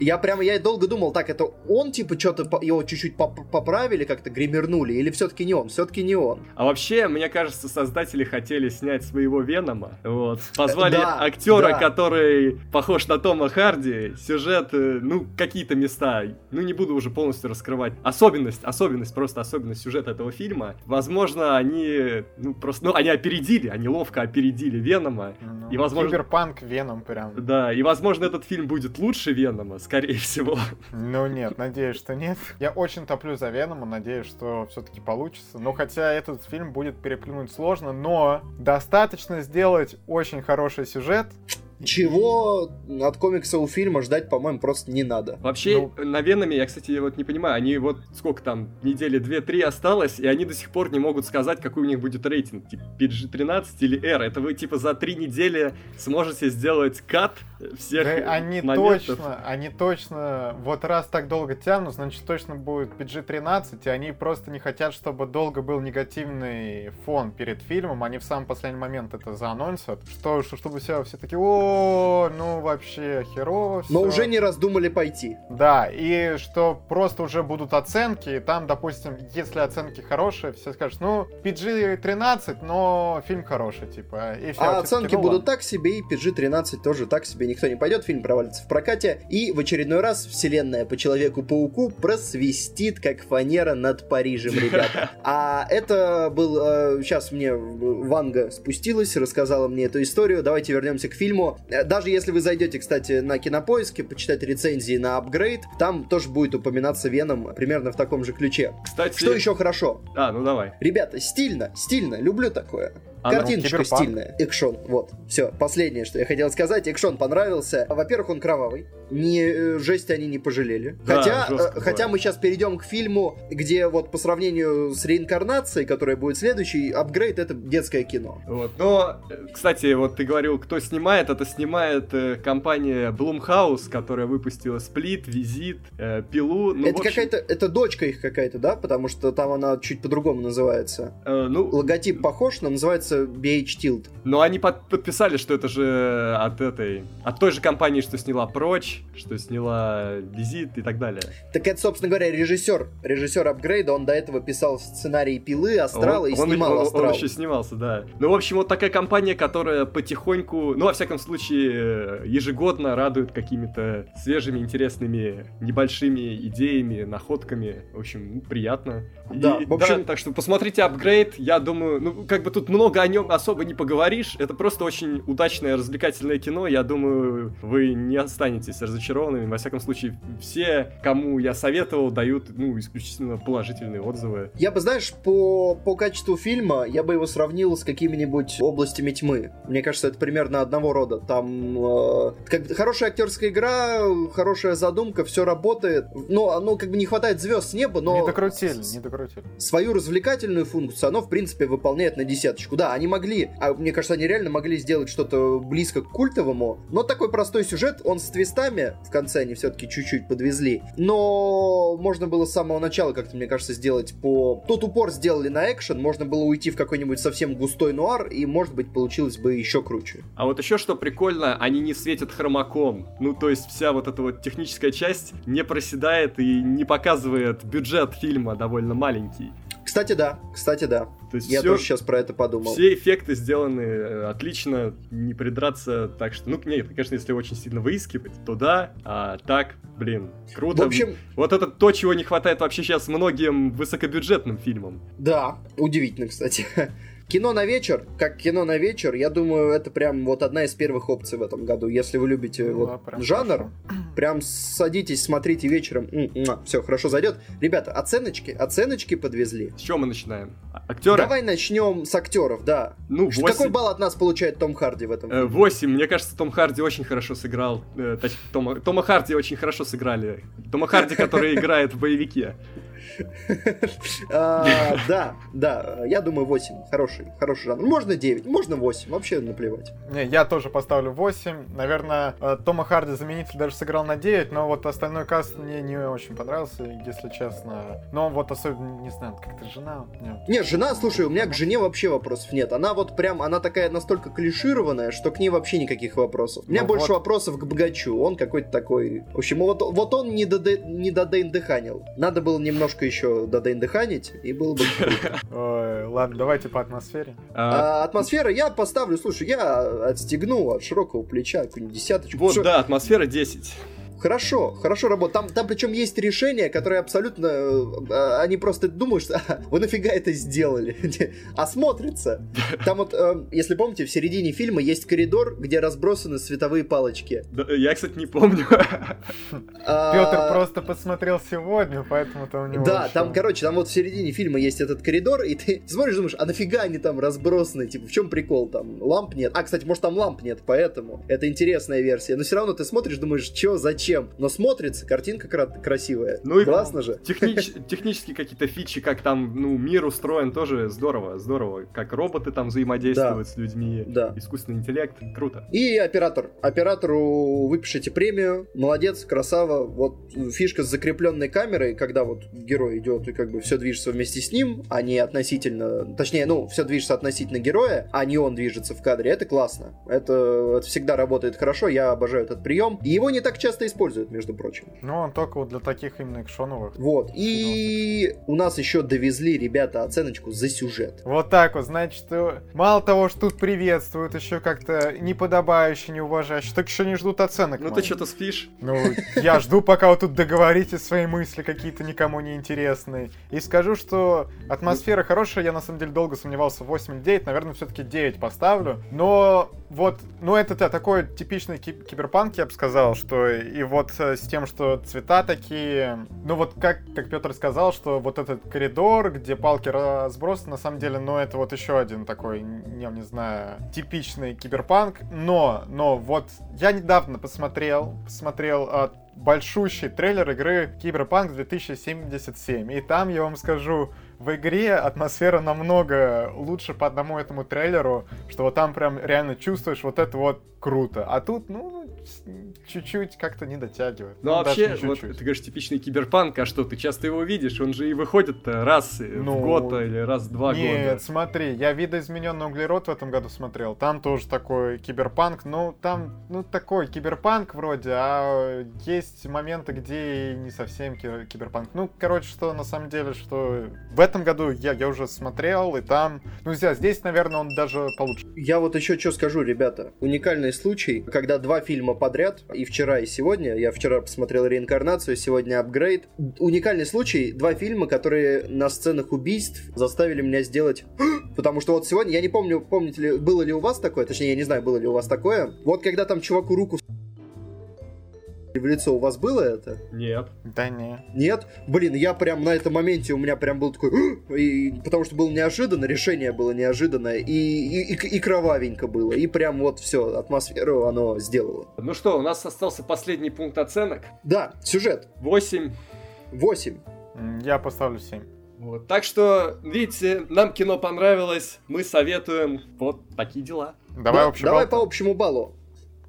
Я прямо, я долго думал, так, это он, типа, что-то его чуть-чуть поп- поправили, как-то гримернули, или все-таки не он, все-таки не он. А вообще, мне кажется, создатели хотели снять своего Венома. Вот. Позвали Да, актера, да. который похож на Тома Харди. Сюжет, э, ну, какие-то места. Ну, не буду уже полностью раскрывать. Особенность, особенность, просто особенность сюжета этого фильма. Возможно, они, ну, просто, ну, они опередили, они ловко опередили Венома. Ну, И, возможно- Киберпанк Веном прям. Да, и, возможно, этот фильм будет лучше Венома, скорее всего. Ну нет, надеюсь, что нет. Я очень топлю за Венома, надеюсь, что все-таки получится. Но хотя этот фильм будет переплюнуть сложно, но достаточно сделать очень хороший сюжет. Чего от комикса у фильма ждать, по-моему, просто не надо. Вообще, на Веноме, я, кстати, вот не понимаю, они вот сколько там, недели 2-3 осталось, и они до сих пор не могут сказать, какой у них будет рейтинг, типа PG-13 или R. Это вы, типа, за три недели сможете сделать кат всех Да они моментов? точно, они точно, вот раз так долго тянут, значит точно будет PG-13, и они просто не хотят, чтобы долго был негативный фон перед фильмом, они в самый последний момент это заанонсят, что, что чтобы все, все таки о, ну вообще херово Но всё». уже не раздумали пойти. Да, и что просто уже будут оценки, и там, допустим, если оценки хорошие, все скажут, ну, PG-13, но фильм хороший, типа, и все. а оценки будут так себе, и PG-13 тоже так себе никто не пойдет, фильм провалится в прокате, и в очередной раз вселенная по Человеку-пауку просвистит, как фанера над Парижем, ребята. А это был... Сейчас мне Ванга спустилась, рассказала мне эту историю. Давайте вернемся к фильму. Даже если вы зайдете, кстати, на Кинопоиске, почитать рецензии на апгрейд, там тоже будет упоминаться Веном примерно в таком же ключе. Кстати... Что еще хорошо? А, ну давай. Ребята, стильно, стильно, люблю такое. Картиночка стильная. Экшон. Вот. Все. Последнее, что я хотел сказать. Экшон понравился. Во-первых, он кровавый. Не, э, жесть они не пожалели. Да, хотя, э, хотя мы сейчас перейдем к фильму, где вот по сравнению с реинкарнацией, которая будет следующий, апгрейд это детское кино. Вот. Но, кстати, вот ты говорил, кто снимает, это снимает э, компания Blumhouse, которая выпустила Сплит, Визит, э, Пилу. Ну, это общем... какая-то, это дочка их какая-то, да? Потому что там она чуть по-другому называется. Э, ну... Логотип похож, но называется называется BH Tilt. Но они под подписали, что это же от этой, от той же компании, что сняла Прочь, что сняла Визит и так далее. Так это, собственно говоря, режиссер, режиссер апгрейда, он до этого писал сценарий Пилы, Астрала он, и он, снимал он, Астрал. Он еще снимался, да. Ну, в общем, вот такая компания, которая потихоньку, ну, во всяком случае, ежегодно радует какими-то свежими, интересными, небольшими идеями, находками. В общем, приятно. Да, и, в общем... да, так что посмотрите апгрейд, я думаю, ну, как бы тут много много о нем особо не поговоришь. Это просто очень удачное развлекательное кино. Я думаю, вы не останетесь разочарованными. Во всяком случае, все, кому я советовал, дают, ну, исключительно положительные отзывы. Я бы, знаешь, по, по качеству фильма, я бы его сравнил с какими-нибудь областями тьмы. Мне кажется, это примерно одного рода. Там э, как, хорошая актерская игра, хорошая задумка, все работает. Но, ну, как бы не хватает звезд с неба, но... Не докрутили, не докрутили. Свою развлекательную функцию оно, в принципе, выполняет на десяточку. Да, они могли, а мне кажется, они реально могли сделать что-то близко к культовому, но такой простой сюжет, он с твистами, в конце они все-таки чуть-чуть подвезли, но можно было с самого начала как-то, мне кажется, сделать по... Тот упор сделали на экшен, можно было уйти в какой-нибудь совсем густой нуар, и, может быть, получилось бы еще круче. А вот еще что прикольно, они не светят хромаком, ну, то есть вся вот эта вот техническая часть не проседает и не показывает бюджет фильма довольно маленький. Кстати, да. Кстати, да. То есть Я все, тоже сейчас про это подумал. Все эффекты сделаны э, отлично, не придраться. Так что, ну, нет, конечно, если очень сильно выискивать, то да. А так, блин, круто. В общем... Вот это то, чего не хватает вообще сейчас многим высокобюджетным фильмам. Да, удивительно, кстати. Кино на вечер, как кино на вечер, я думаю, это прям вот одна из первых опций в этом году. Если вы любите ну, вот, прям жанр, хорошо. прям садитесь, смотрите вечером. Все, хорошо зайдет. Ребята, оценочки, оценочки подвезли. С чего мы начинаем? А, актеры? Давай начнем с актеров, да. Ну, 8... Какой балл от нас получает Том Харди в этом? Э, фильме? 8. Мне кажется, Том Харди очень хорошо сыграл. Э, Тома, Тома Харди очень хорошо сыграли. Тома Харди, который играет в боевике. А, да, да, я думаю 8. Хороший, хороший жанр. Можно 9, можно 8, вообще наплевать. Не, я тоже поставлю 8. Наверное, э, Тома Харди заменитель даже сыграл на 9, но вот остальной каст мне не очень понравился, если честно. Но вот особенно, не знаю, как-то жена... Не, жена, слушай, у меня к жене вообще вопросов нет. Она вот прям, она такая настолько клишированная, что к ней вообще никаких вопросов. У меня ну больше вопросов к богачу. Он какой-то такой... В общем, вот, вот он не до, не до дыханил. Надо было немножко еще до дыханить, и было бы Ой, ладно, давайте по атмосфере. А, атмосфера я поставлю, слушай, я отстегну от широкого плеча какую-нибудь десяточку. Вот, да, атмосфера 10. Хорошо, хорошо работает. Там, там причем есть решения, которые абсолютно... Э, они просто думают, что а, вы нафига это сделали? а смотрится. Там вот, э, если помните, в середине фильма есть коридор, где разбросаны световые палочки. Да, я, кстати, не помню. А, Петр просто посмотрел сегодня, поэтому-то у него... Да, там, короче, там вот в середине фильма есть этот коридор, и ты смотришь, думаешь, а нафига они там разбросаны? Типа, в чем прикол там? Ламп нет. А, кстати, может, там ламп нет, поэтому. Это интересная версия. Но все равно ты смотришь, думаешь, что, зачем? Зачем, но смотрится, картинка кра- красивая. Ну и Классно же. Технич, технические какие-то фичи, как там, ну, мир устроен, тоже здорово, здорово. Как роботы там взаимодействуют да. с людьми, да. искусственный интеллект, круто. И оператор. Оператору выпишите премию, молодец, красава. Вот фишка с закрепленной камерой, когда вот герой идет и как бы все движется вместе с ним, а не относительно, точнее, ну, все движется относительно героя, а не он движется в кадре, это классно. Это, это всегда работает хорошо, я обожаю этот прием. И его не так часто используют используют, между прочим. Ну, он только вот для таких именно экшоновых. Вот. И у нас еще довезли, ребята, оценочку за сюжет. Вот так вот, значит, э, мало того, что тут приветствуют, еще как-то неподобающе, неуважающе, так еще не ждут оценок. Ну моих. ты что-то спишь? Ну, я жду, пока вы тут договорите свои мысли какие-то никому не интересные. И скажу, что атмосфера хорошая, я на самом деле долго сомневался, 8 или 9, наверное, все-таки 9 поставлю. Но вот, ну это да, такой типичный ки- киберпанк, я бы сказал, что и вот э, с тем, что цвета такие, ну вот как, как Петр сказал, что вот этот коридор, где палки разбросаны, на самом деле, ну это вот еще один такой, не, не знаю, типичный киберпанк, но, но вот я недавно посмотрел, посмотрел а, большущий трейлер игры Киберпанк 2077. И там, я вам скажу, в игре атмосфера намного лучше по одному этому трейлеру, что вот там прям реально чувствуешь вот это вот круто. А тут, ну, чуть-чуть как-то не дотягивает. Ну, даже вообще, не вот чуть-чуть. ты говоришь, типичный киберпанк, а что, ты часто его видишь? Он же и выходит раз Ну, в год или раз в два Нет, года. смотри, я видоизмененный углерод в этом году смотрел. Там тоже такой киберпанк. Ну, там, ну, такой киберпанк вроде, а есть моменты, где и не совсем ки- киберпанк. Ну, короче, что на самом деле, что в этом году я, я уже смотрел, и там... Ну, здесь, здесь, наверное, он даже получше. Я вот еще что скажу, ребята. Уникальный случай, когда два фильма подряд, и вчера, и сегодня, я вчера посмотрел «Реинкарнацию», сегодня «Апгрейд». Уникальный случай, два фильма, которые на сценах убийств заставили меня сделать... Потому что вот сегодня, я не помню, помните ли, было ли у вас такое, точнее, я не знаю, было ли у вас такое. Вот когда там чуваку руку в лицо, у вас было это? Нет. Да не. Нет? Блин, я прям на этом моменте у меня прям был такой... И, потому что было неожиданно, решение было неожиданное, и, и, и, и кровавенько было. И прям вот все, атмосферу оно сделало. Ну что, у нас остался последний пункт оценок. Да, сюжет. 8. 8. М, Я поставлю 7. Вот. Так что, видите, нам кино понравилось, мы советуем. Вот такие дела. Давай Да, общий давай балл. по общему баллу.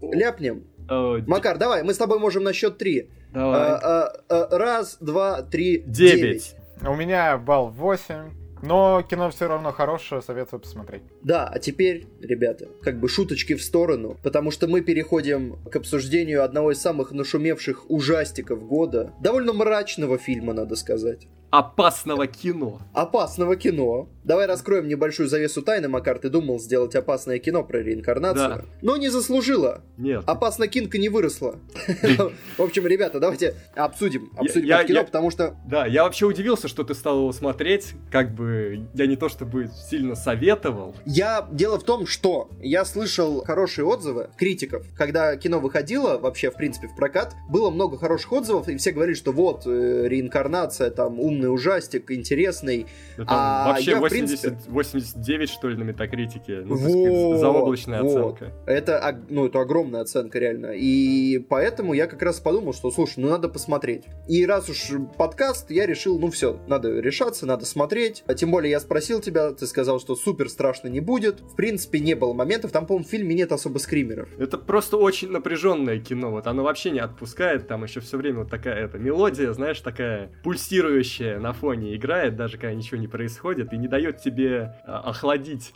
Ляпнем. Д- Макар, давай, мы с тобой можем на счет три. Давай. А, а, а, Раз, два, три, Девять. девять. У меня балл 8. Но кино все равно хорошее, советую посмотреть. Да, а теперь, ребята, как бы шуточки в сторону, потому что мы переходим к обсуждению одного из самых нашумевших ужастиков года. Довольно мрачного фильма, надо сказать. Опасного кино. Опасного кино. Давай раскроем небольшую завесу тайны, Макар. Ты думал сделать опасное кино про реинкарнацию, Да. но не заслужила. Нет. Опасно кинка не выросла. В общем, ребята, давайте обсудим, обсудим это кино, потому что Да, я вообще удивился, что ты стал его смотреть. Как бы я не то чтобы сильно советовал. Я... Дело в том, что я слышал хорошие отзывы критиков. Когда кино выходило, вообще, в принципе, в прокат, было много хороших отзывов, и все говорили, что вот, э, реинкарнация, там, умный ужастик, интересный. Да там А вообще я, в 80, принципе- 89, что ли, на метакритике. Ну, Вот, заоблачная вот. оценка. Это, ну, это огромная оценка, реально. И поэтому я как раз подумал, что, слушай, ну, надо посмотреть. И раз уж подкаст, я решил, ну, все, надо решаться, надо смотреть. А тем более я спросил тебя, ты сказал, что супер страшно не будет. В принципе, не было моментов. Там, по-моему, в фильме нет особо скримеров. Это просто очень напряженное кино. Вот оно вообще не отпускает. Там еще все время вот такая эта мелодия, знаешь, такая пульсирующая на фоне играет, даже когда ничего не происходит, и не дает тебе а, охладить.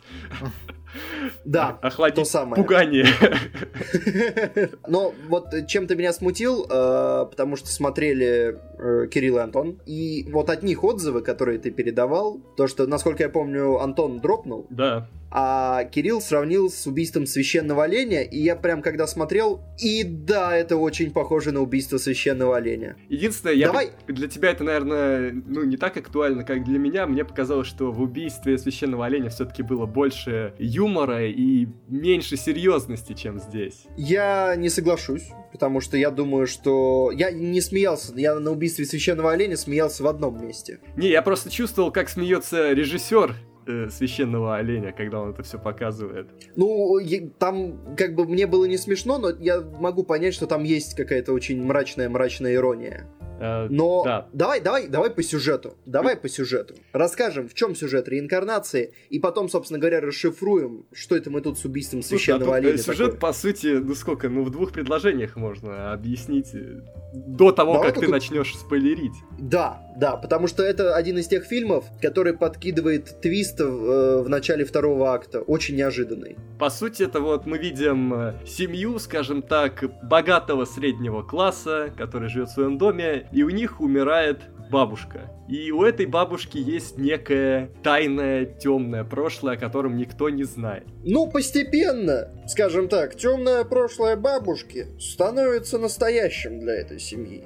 Да, охладить то самое. пугание. Но вот чем ты меня смутил, э, потому что смотрели э, Кирилл и Антон, и вот от них отзывы, которые ты передавал, то, что, насколько я помню, Антон дропнул, Да. а Кирилл сравнил с убийством священного оленя, и я прям когда смотрел, и да, это очень похоже на убийство священного оленя. Единственное, я Давай. для тебя это, наверное, ну не так актуально, как для меня. Мне показалось, что в убийстве священного оленя все-таки было больше юмора и меньше серьезности, чем здесь. Я не соглашусь, потому что я думаю, что я не смеялся, я на убийстве священного оленя смеялся в одном месте. Не, я просто чувствовал, как смеется режиссер э, священного оленя, когда он это все показывает. Ну, там как бы мне было не смешно, но я могу понять, что там есть какая-то очень мрачная-мрачная ирония. Э, Но Да. давай, давай, давай по сюжету. Давай по сюжету. Расскажем, в чем сюжет реинкарнации, и потом, собственно говоря, расшифруем, что это мы тут с убийством Слушай, а священного тут, э, оленя. сюжет, такое. по сути, ну сколько, ну в двух предложениях можно объяснить э, до того, Давай как ты начнешь спойлерить. Да, да, потому что это один из тех фильмов, который подкидывает твист э, в начале второго акта, очень неожиданный. По сути, это вот мы видим э, семью, скажем так, богатого среднего класса, который живет в своем доме, и у них умирает бабушка. И у этой бабушки есть некое тайное темное прошлое, о котором никто не знает. Ну, постепенно, скажем так, темное прошлое бабушки становится настоящим для этой семьи.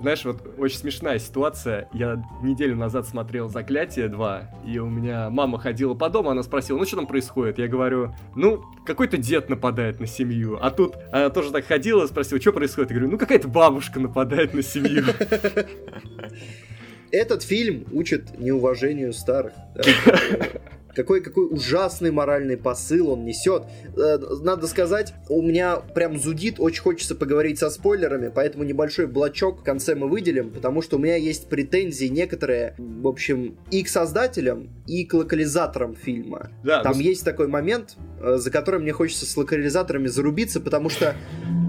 Знаешь, вот очень смешная ситуация. Я неделю назад смотрел «Заклятие 2», и у меня мама ходила по дому, она спросила, ну что там происходит? Я говорю, ну, какой-то дед нападает на семью. А тут она тоже так ходила, спросила, что происходит? Я говорю, ну какая-то бабушка нападает на семью. Этот фильм учит неуважению старых. Какой, какой ужасный моральный посыл он несет. Э, надо сказать, у меня прям зудит, очень хочется поговорить со спойлерами, поэтому небольшой блочок в конце мы выделим, потому что у меня есть претензии некоторые, в общем, и к создателям, и к локализаторам фильма. Да, Там ну... есть такой момент, э, за которым мне хочется с локализаторами зарубиться, потому что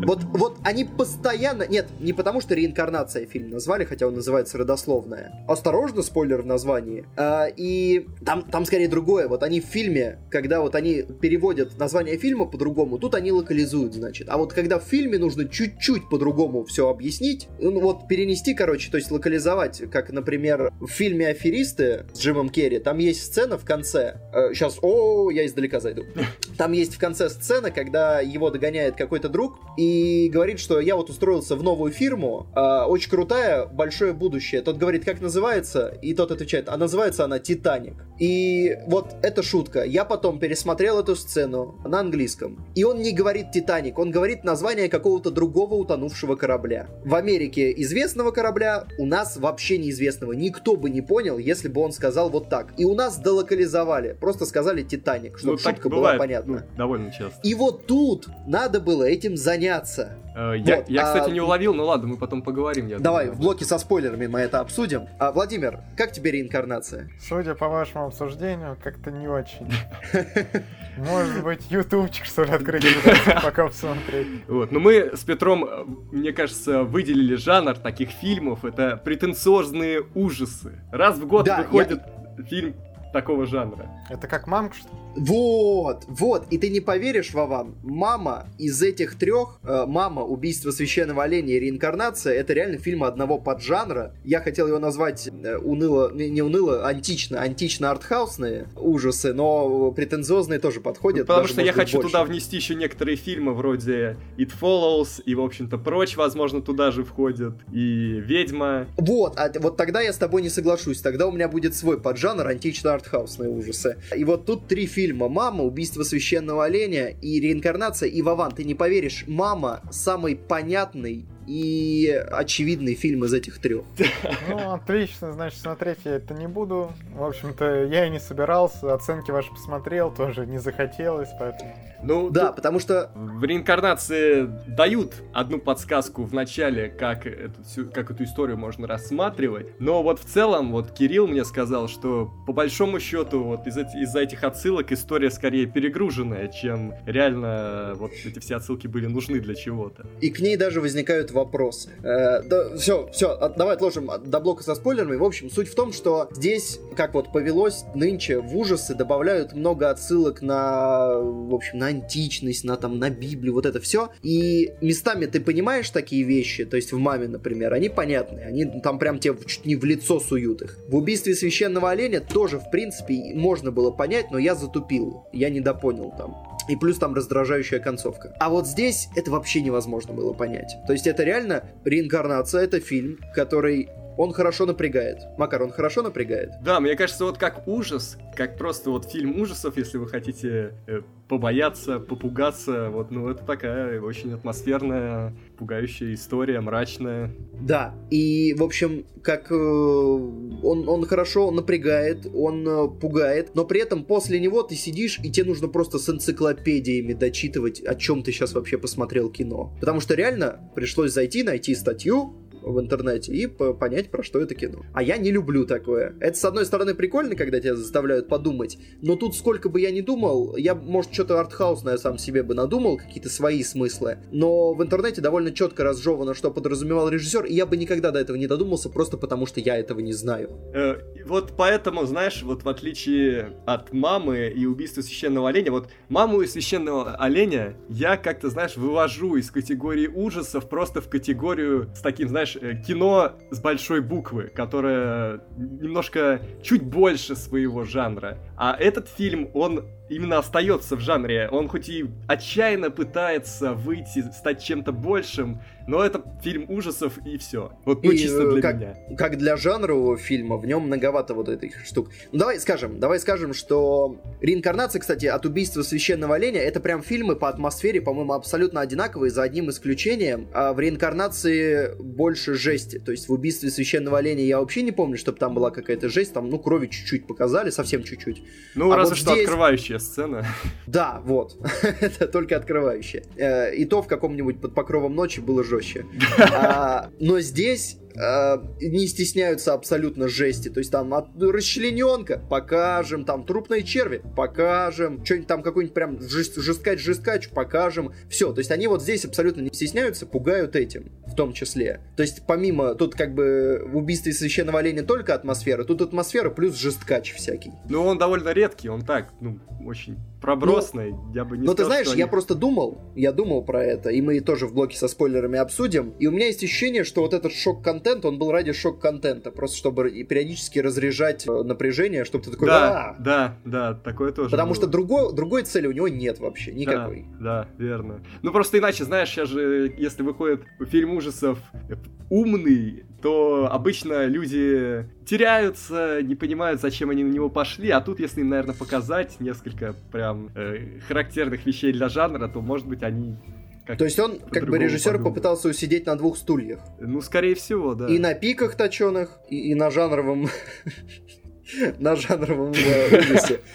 вот, вот они постоянно... Нет, не потому что реинкарнация фильм назвали, хотя он называется родословная. Осторожно, спойлер в названии. А, и там, там скорее другое. Вот они в фильме, когда вот они переводят название фильма по-другому, тут они локализуют, значит. А вот когда в фильме нужно чуть-чуть по-другому все объяснить, ну вот перенести, короче, то есть локализовать, как, например, в фильме «Аферисты» с Джимом Керри, там есть сцена в конце. Э, сейчас, о, я издалека зайду. Там есть в конце сцена, когда его догоняет какой-то друг, и и говорит, что я вот устроился в новую фирму, э, очень крутая, большое будущее. Тот говорит, как называется, и тот отвечает, а называется она Титаник. И вот эта шутка. Я потом пересмотрел эту сцену на английском. И он не говорит Титаник, он говорит название какого-то другого утонувшего корабля. В Америке известного корабля, у нас вообще неизвестного. Никто бы не понял, если бы он сказал вот так. И у нас долокализовали, просто сказали Титаник, чтобы ну, шутка была понятна. Ну, довольно часто. И вот тут надо было этим заняться меняться. Э, я, вот, я, кстати, а... не уловил, но ладно, мы потом поговорим. Я Давай, думаю. в блоке со спойлерами мы это обсудим. А, Владимир, как тебе реинкарнация? Судя по вашему обсуждению, как-то не очень. Может быть, ютубчик, что ли, открыть, пока посмотреть. Вот, но мы с Петром, э, мне кажется, выделили жанр таких фильмов. Это претенциозные ужасы. Раз в год выходит фильм такого жанра. Это как мамка, что ли? Вот, вот, и ты не поверишь, Вован, мама из этих трех, э, мама, убийство священного оленя и реинкарнация, это реально фильм одного поджанра. Я хотел его назвать э, уныло, не уныло, антично, антично-артхаусные ужасы, но претензиозные тоже подходят. Потому что я хочу больше. туда внести еще некоторые фильмы вроде It Follows и, в общем-то, прочь, возможно, туда же входят, и Ведьма. Вот, а вот тогда я с тобой не соглашусь, тогда у меня будет свой поджанр антично-артхаусные ужасы. И вот тут три фильма фильма «Мама», «Убийство священного оленя» и «Реинкарнация». И, Вован, ты не поверишь, «Мама» самый понятный и очевидный фильм из этих трех. Ну, отлично, значит, смотреть я это не буду. В общем-то, я и не собирался, оценки ваши посмотрел, тоже не захотелось, поэтому... Ну, да, тут потому что... В реинкарнации дают одну подсказку в начале, как эту, как эту историю можно рассматривать, но вот в целом, вот Кирилл мне сказал, что по большому счету вот из из-за этих отсылок история скорее перегруженная, чем реально вот эти все отсылки были нужны для чего-то. И к ней даже возникают вопросы. Э, да, все, все, давай отложим до блока со спойлерами. В общем, суть в том, что здесь, как вот повелось нынче в ужасы, добавляют много отсылок на, в общем, на античность, на там, на Библию, вот это все. И местами ты понимаешь такие вещи, то есть в маме, например, они понятны, они там прям тебе чуть не в лицо суют их. В убийстве священного оленя тоже, в принципе, можно было понять, но я затупил, я недопонял там. И плюс там раздражающая концовка. А вот здесь это вообще невозможно было понять. То есть это реально реинкарнация, это фильм, который он хорошо напрягает. Макар, он хорошо напрягает? Да, мне кажется, вот как ужас, как просто вот фильм ужасов, если вы хотите э, побояться, попугаться, вот, ну, это такая очень атмосферная, пугающая история, мрачная. Да, и, в общем, как э, он, он хорошо напрягает, он э, пугает, но при этом после него ты сидишь, и тебе нужно просто с энциклопедиями дочитывать, о чем ты сейчас вообще посмотрел кино. Потому что реально пришлось зайти, найти статью, в интернете и понять, про что это кино. А я не люблю такое. Это, с одной стороны, прикольно, когда тебя заставляют подумать, но тут сколько бы я ни думал, я, может, что-то артхаусное сам себе бы надумал, какие-то свои смыслы, но в интернете довольно четко разжевано, что подразумевал режиссер, и я бы никогда до этого не додумался, просто потому что я этого не знаю. Э, вот поэтому, знаешь, вот в отличие от мамы и убийства священного оленя, вот маму и священного оленя я как-то, знаешь, вывожу из категории ужасов просто в категорию с таким, знаешь, э, кино с большой буквы, которое немножко чуть больше своего жанра. А этот фильм, он именно остается в жанре. Он хоть и отчаянно пытается выйти, стать чем-то большим, но это фильм ужасов и все. Вот ну, и, чисто э, для как, меня. Как для жанрового фильма, в нем многовато вот этих штук. Ну, давай скажем, давай скажем, что реинкарнация, кстати, от убийства священного оленя, это прям фильмы по атмосфере, по-моему, абсолютно одинаковые, за одним исключением. А в реинкарнации больше жести. То есть в убийстве священного оленя я вообще не помню, чтобы там была какая-то жесть, там, ну, крови чуть-чуть показали, совсем чуть-чуть. Ну, а разве вот что здесь... открывающая сцена. Да, вот. это только открывающая. Э, и то в каком-нибудь под покровом ночи было жестко жестче. А, но здесь э, не стесняются абсолютно жести. То есть там от, расчлененка покажем, там трупные черви покажем, что-нибудь там какой-нибудь прям жест, жесткач, жесткач покажем. Все, то есть они вот здесь абсолютно не стесняются, пугают этим в том числе. То есть помимо, тут как бы в убийстве священного оленя только атмосфера, тут атмосфера плюс жесткач всякий. Ну он довольно редкий, он так, ну, очень пробросный, ну, я бы не Ну сказал, ты знаешь, они... я просто думал, я думал про это, и мы тоже в блоке со спойлерами обсудим, и у меня есть ощущение, что вот этот шок-контент, он был ради шок-контента, просто чтобы периодически разряжать э, напряжение, чтобы ты такой... Да, «А!» да, да, такое тоже Потому было. что другой, другой цели у него нет вообще, никакой. Да, да, верно. Ну просто иначе, знаешь, сейчас же, если выходит фильм ужасов умный, то обычно люди теряются, не понимают, зачем они на него пошли, а тут, если им, наверное, показать несколько прям э, характерных вещей для жанра, то, может быть, они как то есть он, как бы режиссер, подумал. попытался усидеть на двух стульях. Ну, скорее всего, да. И на пиках точеных, и, и на жанровом на жанровом э, ужасе.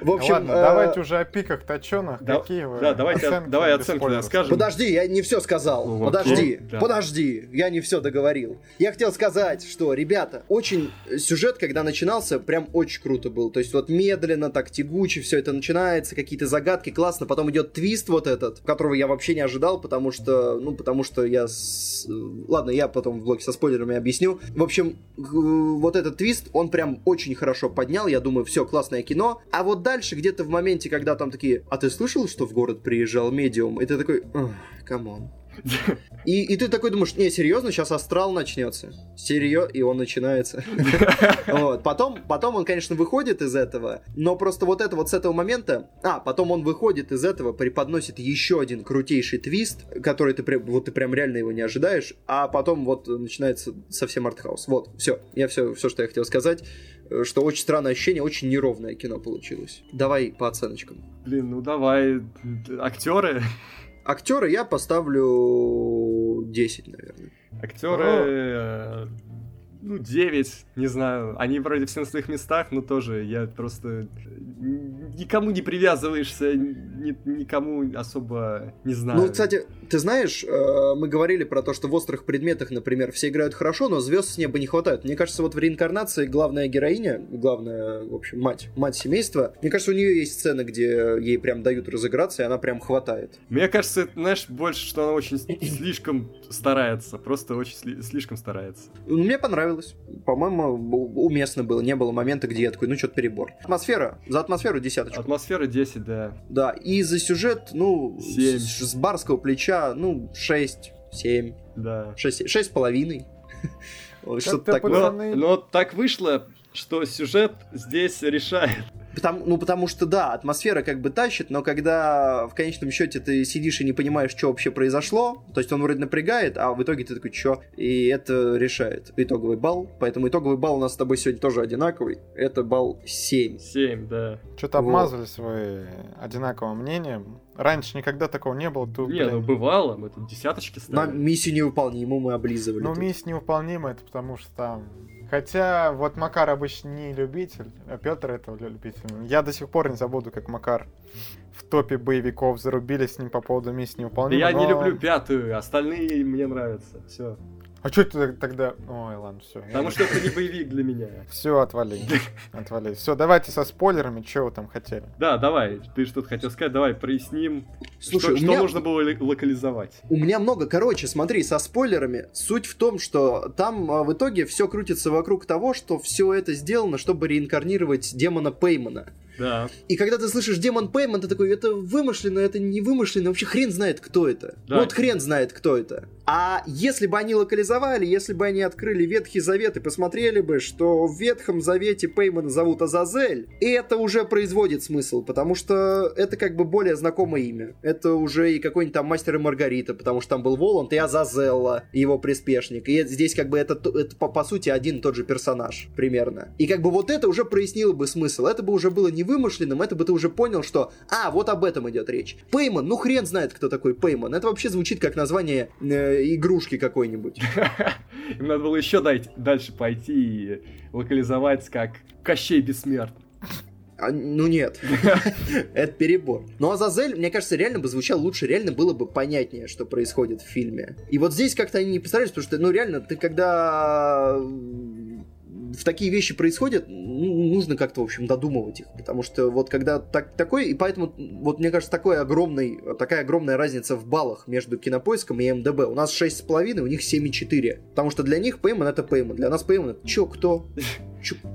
В общем, Ладно, э... давайте уже о пиках точеных. Да, Какие вы? Да, давайте оценки, давай оценки скажем. Подожди, я не все сказал. Ну, подожди, да. подожди, я не все договорил. Я хотел сказать, что, ребята, очень сюжет, когда начинался, прям очень круто был. То есть вот медленно, так тягуче все это начинается, какие-то загадки, классно. Потом идет твист вот этот, которого я вообще не ожидал, потому что, ну, потому что я... С... Ладно, я потом в блоке со спойлерами объясню. В общем, вот этот твист, он прям очень хорошо поднял. Я думаю, все, классное кино. А вот дальше, где-то в моменте, когда там такие, а ты слышал, что в город приезжал медиум? И ты такой, come on. И, и ты такой думаешь, не, серьезно, сейчас астрал начнется. Серьезно, и он начинается. вот. потом, потом он, конечно, выходит из этого, но просто вот это вот с этого момента... А, потом он выходит из этого, преподносит еще один крутейший твист, который ты, вот ты прям реально его не ожидаешь, а потом вот начинается совсем артхаус. Вот, все. Я все, все, что я хотел сказать что очень странное ощущение, очень неровное кино получилось. Давай по оценочкам. Блин, ну давай. Актеры. Актеры я поставлю 10, наверное. Актеры ну, 9, не знаю. Они вроде все на своих местах, но тоже я просто никому не привязываешься, ни, никому особо не знаю. Ну, кстати, ты знаешь, э, мы говорили про то, что в острых предметах, например, все играют хорошо, но звезд с неба не хватает. Мне кажется, вот в реинкарнации главная героиня, главная, в общем, мать, мать семейства, мне кажется, у нее есть сцены, где ей прям дают разыграться, и она прям хватает. Мне кажется, знаешь, больше, что она очень слишком старается, просто очень слишком старается. Мне понравилось. По-моему, уместно было. Не было момента, где я такой, ну, что-то перебор. Атмосфера. За атмосферу десяточку. Атмосфера 10, да. Да, и за сюжет, ну, 7. С, с барского плеча, ну, 6, 7. Да. 6, 6 с половиной. Что-то такое. Но, но так вышло, что сюжет здесь решает. Потому, ну, потому что, да, атмосфера как бы тащит, но когда в конечном счете ты сидишь и не понимаешь, что вообще произошло, то есть он вроде напрягает, а в итоге ты такой, что? И это решает итоговый балл. Поэтому итоговый балл у нас с тобой сегодня тоже одинаковый. Это балл 7. 7, да. Что-то вот. обмазались вы одинаковым мнением. Раньше никогда такого не было. Тут, не, блин... ну бывало, мы тут десяточки ставили. На миссию невыполнимую мы облизывали. Ну, миссия невыполнимая, это потому что там Хотя вот Макар обычно не любитель, а Петр этого любитель. Я до сих пор не забуду, как Макар в топе боевиков зарубились с ним по поводу миссии невыполнимой. Да я но... не люблю пятую, остальные мне нравятся. Все. А что ты тогда... Ой, ладно, все. Потому что это не боевик для меня. Все, отвали. Отвали. Все, давайте со спойлерами, что вы там хотели. Да, давай, ты что-то хотел сказать, давай проясним, Слушай, что, меня- нужно было ли- локализовать. У меня много, короче, смотри, со спойлерами. Суть в том, что там а, в итоге все крутится вокруг того, что все это сделано, чтобы реинкарнировать демона Пеймана. Да, И когда ты слышишь демон Пейман, ты такой, это вымышленно, это не вымышленно, вообще хрен знает, кто это. Да. Вот хрен знает, кто это. А если бы они локализовали, если бы они открыли Ветхий Завет и посмотрели бы, что в Ветхом Завете Пеймана зовут Азазель, это уже производит смысл, потому что это как бы более знакомое имя. Это уже и какой-нибудь там Мастер и Маргарита, потому что там был Воланд и Азазелла, его приспешник. И здесь как бы это, это по, по сути один и тот же персонаж, примерно. И как бы вот это уже прояснило бы смысл. Это бы уже было не вымышленным, это бы ты уже понял, что, а, вот об этом идет речь. Пейман, ну хрен знает, кто такой Пейман. Это вообще звучит как название э, игрушки какой-нибудь. им надо было еще дальше пойти и локализовать как Кощей Бессмертный. А, ну нет, это перебор. Но Азазель, мне кажется, реально бы звучал лучше, реально было бы понятнее, что происходит в фильме. И вот здесь как-то они не постарались, потому что, ну реально, ты когда в такие вещи происходят, ну, нужно как-то, в общем, додумывать их. Потому что вот когда так, такой, и поэтому, вот мне кажется, такой огромный, такая огромная разница в баллах между кинопоиском и МДБ. У нас 6,5, у них 7,4. Потому что для них Пейман это Пейман, для нас Пейман это чё, кто?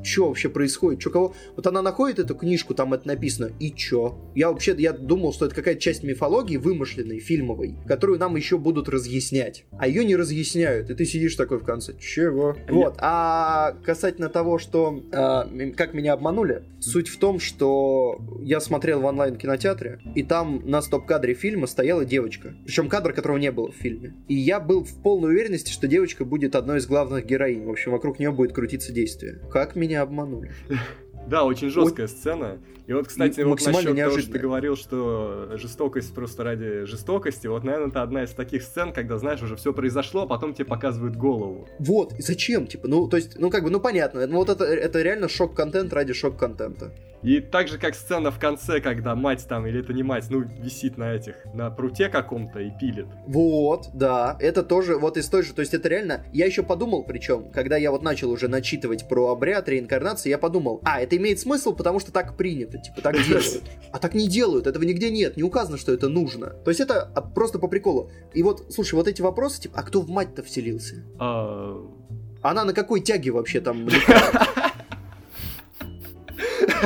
Чё вообще происходит? Чё, кого? Вот она находит эту книжку, там это написано, и чё? Я вообще, я думал, что это какая-то часть мифологии вымышленной, фильмовой, которую нам еще будут разъяснять. А ее не разъясняют, и ты сидишь такой в конце, чего? Вот, а касательно того, что м- как меня обманули, суть в том, что я смотрел в онлайн-кинотеатре, и там на стоп-кадре фильма стояла девочка. Причем кадр, которого не было в фильме. И я был в полной уверенности, что девочка будет одной из главных героинь. В общем, вокруг нее будет крутиться действие. Как меня обманули? Да, очень жесткая сцена. И вот, кстати, вот насчет того, что ты говорил, что жестокость просто ради жестокости, вот, наверное, это одна из таких сцен, когда, знаешь, уже все произошло, а потом тебе показывают голову. Вот, и зачем? Типа, ну, то есть, ну, как бы, ну, понятно. Ну, вот это, это реально шок-контент ради шок-контента. И так же, как сцена в конце, когда мать там, или это не мать, ну, висит на этих, на пруте каком-то и пилит. Вот, да, это тоже вот из той же, то есть это реально, я еще подумал, причем, когда я вот начал уже начитывать про обряд реинкарнации, я подумал, а, это имеет смысл, потому что так принято, типа, так делают. А так не делают, этого нигде нет, не указано, что это нужно. То есть это а, просто по приколу. И вот, слушай, вот эти вопросы, типа, а кто в мать-то вселился? А, Она на какой тяге вообще там?